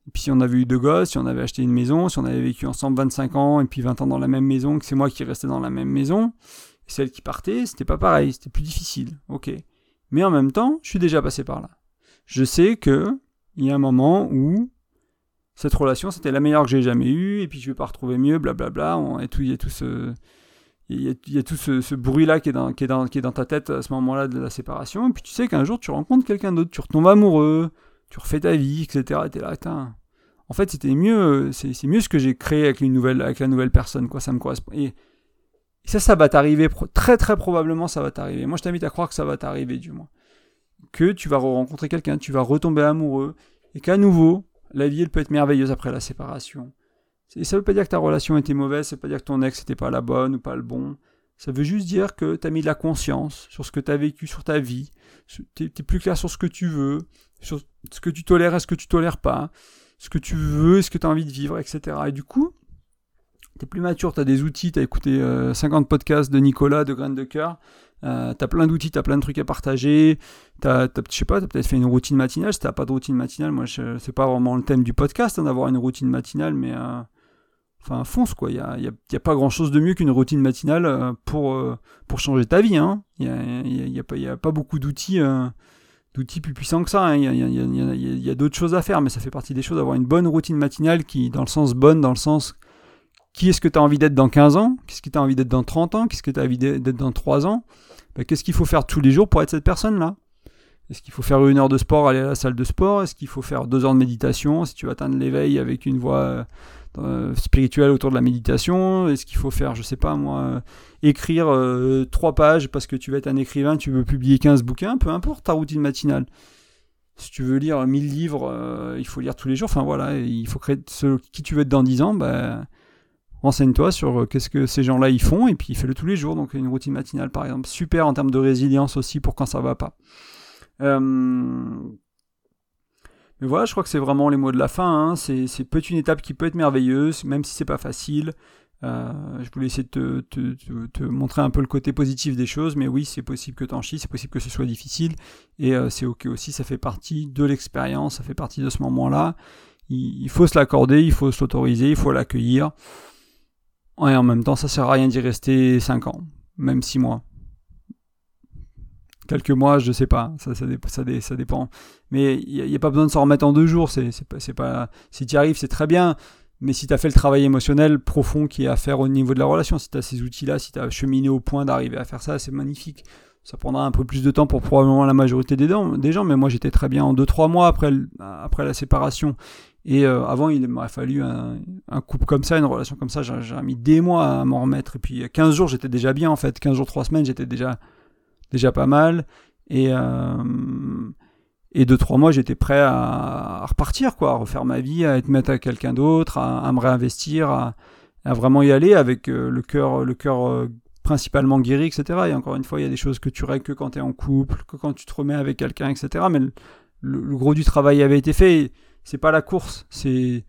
Et puis si on avait eu deux gosses, si on avait acheté une maison, si on avait vécu ensemble 25 ans et puis 20 ans dans la même maison, que c'est moi qui restais dans la même maison, et celle qui partait, c'était pas pareil, c'était plus difficile, ok. Mais en même temps, je suis déjà passé par là je sais que il y a un moment où cette relation c'était la meilleure que j'ai jamais eue et puis je vais pas retrouver mieux blablabla et tout il y a tout ce il y a, tout ce, bruit là qui est, dans, ta tête à ce moment là de la séparation et puis tu sais qu'un jour tu rencontres quelqu'un d'autre tu retombes amoureux tu refais ta vie etc et t'es en fait c'était mieux c'est mieux ce que j'ai créé avec la nouvelle personne quoi. Ça me correspond. Et, ça ça va t'arriver très très probablement ça va t'arriver. Moi je t'invite à croire que ça va t'arriver du moins. Que tu vas rencontrer quelqu'un, tu vas retomber amoureux, et qu'à nouveau, la vie, elle peut être merveilleuse après la séparation. Et ça veut pas dire que ta relation était mauvaise, ça veut pas dire que ton ex n'était pas la bonne ou pas le bon. Ça veut juste dire que tu as mis de la conscience sur ce que tu as vécu, sur ta vie. Tu es, plus clair sur ce que tu veux, sur ce que tu tolères et ce que tu tolères pas, ce que tu veux, ce que tu as envie de vivre, etc. Et du coup, tu es plus mature, tu as des outils, tu as écouté 50 podcasts de Nicolas, de Graines de Cœur, euh, tu as plein d'outils, tu as plein de trucs à partager, tu as, je sais pas, tu peut-être fait une routine matinale, si tu pas de routine matinale, moi, c'est pas vraiment le thème du podcast hein, d'avoir une routine matinale, mais enfin, fonce quoi, il n'y a, y a, pas grand-chose de mieux qu'une routine matinale pour, pour changer ta vie. Hein. Il n'y a, a, a, pas beaucoup d'outils plus puissants que ça. Il y a, d'autres choses à faire, mais ça fait partie des choses d'avoir une bonne routine matinale qui, dans le sens bonne, dans le sens qui est-ce que tu as envie d'être dans 15 ans, qu'est-ce que tu as envie d'être dans 30 ans, qu'est-ce que tu as envie d'être dans 3 ans, ben, qu'est-ce qu'il faut faire tous les jours pour être cette personne-là. Est-ce qu'il faut faire une heure de sport, aller à la salle de sport? Est-ce qu'il faut faire deux heures de méditation? Si tu veux atteindre l'éveil avec une voix euh, spirituelle autour de la méditation Est-ce qu'il faut faire, je sais pas moi, euh, écrire euh, trois pages parce que tu veux être un écrivain, tu veux publier 15 bouquins? Peu importe ta routine matinale. Si tu veux lire 1000 livres, il faut lire tous les jours. Enfin voilà, il faut créer ce, qui tu veux être dans 10 ans. Ben, renseigne-toi sur qu'est-ce que ces gens-là ils font et puis fais-le tous les jours. Donc une routine matinale par exemple, super en termes de résilience aussi pour quand ça va pas. Mais voilà, je crois que c'est vraiment les mots de la fin. Hein. C'est, peut-être une étape qui peut être merveilleuse, même si c'est pas facile. Euh, je voulais essayer de te, montrer un peu le côté positif des choses, mais oui, c'est possible que t'en chies, c'est possible que ce soit difficile, et euh, c'est ok aussi, ça fait partie de l'expérience, ça fait partie de ce moment-là. Il, faut se l'accorder, il faut s'autoriser, il faut l'accueillir. Et en même temps, ça sert à rien d'y rester 5 ans, même 6 mois quelques mois, je sais pas, ça, dépend. Mais il n'y a, pas besoin de s'en remettre en deux jours, si tu y arrives, c'est très bien. Mais si tu as fait le travail émotionnel profond qui est à faire au niveau de la relation, si tu as ces outils-là, si tu as cheminé au point d'arriver à faire ça, c'est magnifique. Ça prendra un peu plus de temps pour probablement la majorité des, gens, mais moi j'étais très bien en 2-3 mois après, la séparation. Et euh, avant, il m'aurait fallu un, couple comme ça, une relation comme ça, j'ai mis des mois à m'en remettre. Et puis 15 jours, j'étais déjà bien en fait. 15 jours, 3 semaines, j'étais déjà déjà pas mal. Et, euh, et deux, trois mois, j'étais prêt à, repartir, quoi, à refaire ma vie, à être mettre à quelqu'un d'autre, à, me réinvestir, à, vraiment y aller avec euh, le cœur, le cœur euh, principalement guéri, etc. Et encore une fois, il y a des choses que tu règles que quand tu es en couple, que quand tu te remets avec quelqu'un, etc. Mais le, gros du travail avait été fait. C'est pas la course, c'est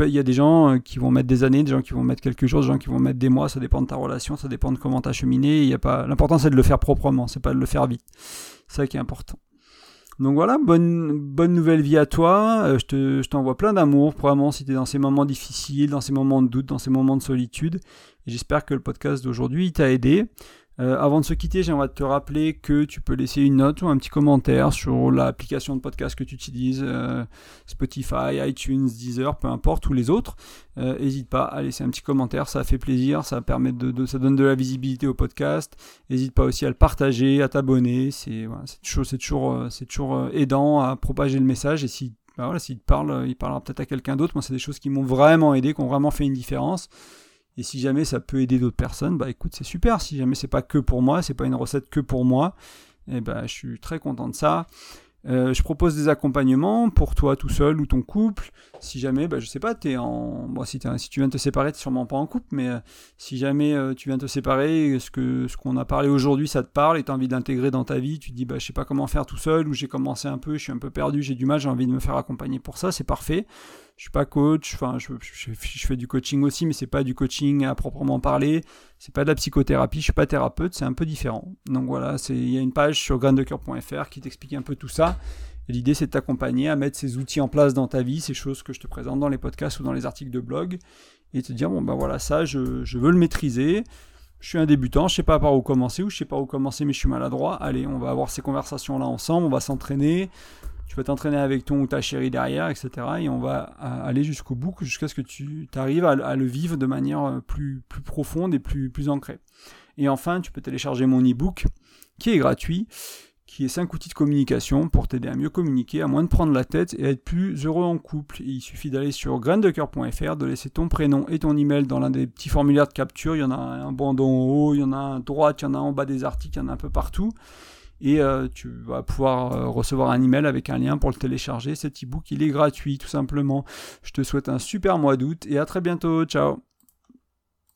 il y a des gens euh, qui vont mettre des années, des gens qui vont mettre quelques jours, des gens qui vont mettre des mois, ça dépend de ta relation, ça dépend de comment tu as cheminé. Il a pas... L'important c'est de le faire proprement, c'est pas de le faire vite. C'est ça qui est important. Donc voilà, bonne, bonne nouvelle vie à toi. Euh, je, t'envoie plein d'amour, probablement si tu es dans ces moments difficiles, dans ces moments de doute, dans ces moments de solitude. J'espère que le podcast d'aujourd'hui t'a aidé. Euh, avant de se quitter, j'aimerais te rappeler que tu peux laisser une note ou un petit commentaire sur l'application de podcast que tu utilises, euh, Spotify, iTunes, Deezer, peu importe, ou les autres. N'hésite euh, pas à laisser un petit commentaire, ça fait plaisir, ça permet de, ça donne de la visibilité au podcast. N'hésite pas aussi à le partager, à t'abonner, c'est voilà, toujours, toujours, c'est toujours aidant à propager le message. Et si bah voilà, s'il te parle, il parlera peut-être à quelqu'un d'autre. Moi, c'est des choses qui m'ont vraiment aidé, qui ont vraiment fait une différence. Et si jamais ça peut aider d'autres personnes, bah écoute, c'est super. Si jamais c'est pas que pour moi, c'est pas une recette que pour moi, eh ben je suis très content de ça. Euh, je propose des accompagnements pour toi tout seul ou ton couple. Si jamais, bah, je sais pas, es en... Bon, si, si, tu viens de te séparer, tu sûrement pas en couple, mais euh, si jamais euh, tu viens de te séparer, ce qu'on ce a parlé aujourd'hui, ça te parle et tu as envie d'intégrer dans ta vie, tu te dis, bah, je sais pas comment faire tout seul, ou j'ai commencé un peu, je suis un peu perdu, j'ai du mal, j'ai envie de me faire accompagner pour ça, c'est parfait. Je suis pas coach, enfin, je, fais du coaching aussi, mais c'est pas du coaching à proprement parler, c'est pas de la psychothérapie, je suis pas thérapeute, c'est un peu différent. Donc voilà, il y a une page sur graindecoeur.fr qui t'explique un peu tout ça. L'idée, c'est de t'accompagner à mettre ces outils en place dans ta vie, ces choses que je te présente dans les podcasts ou dans les articles de blog, et te dire, bon ben voilà, ça, je, je veux le maîtriser, je suis un débutant, je sais pas par où commencer, ou je sais pas où commencer, mais je suis maladroit. Allez, on va avoir ces conversations-là ensemble, on va s'entraîner, tu peux t'entraîner avec ton ou ta chérie derrière, etc. Et on va aller jusqu'au bout, jusqu'à ce que tu arrives à, le vivre de manière euh, plus, plus profonde et plus, plus ancrée. Et enfin, tu peux télécharger mon e-book qui est gratuit, qui est 5 outils de communication pour t'aider à mieux communiquer, à moins de prendre la tête et à être plus heureux en couple. il suffit d'aller sur graindecoeur.fr, de laisser ton prénom et ton email dans l'un des petits formulaires de capture. Il y en a un bandeau en haut, il y en a un à droite, il y en a en bas des articles, il y en a un peu partout et euh, tu vas pouvoir euh, recevoir un email avec un lien pour le télécharger. Cet e-book, il est gratuit tout simplement. Je te souhaite un super mois d'août et à très bientôt. Ciao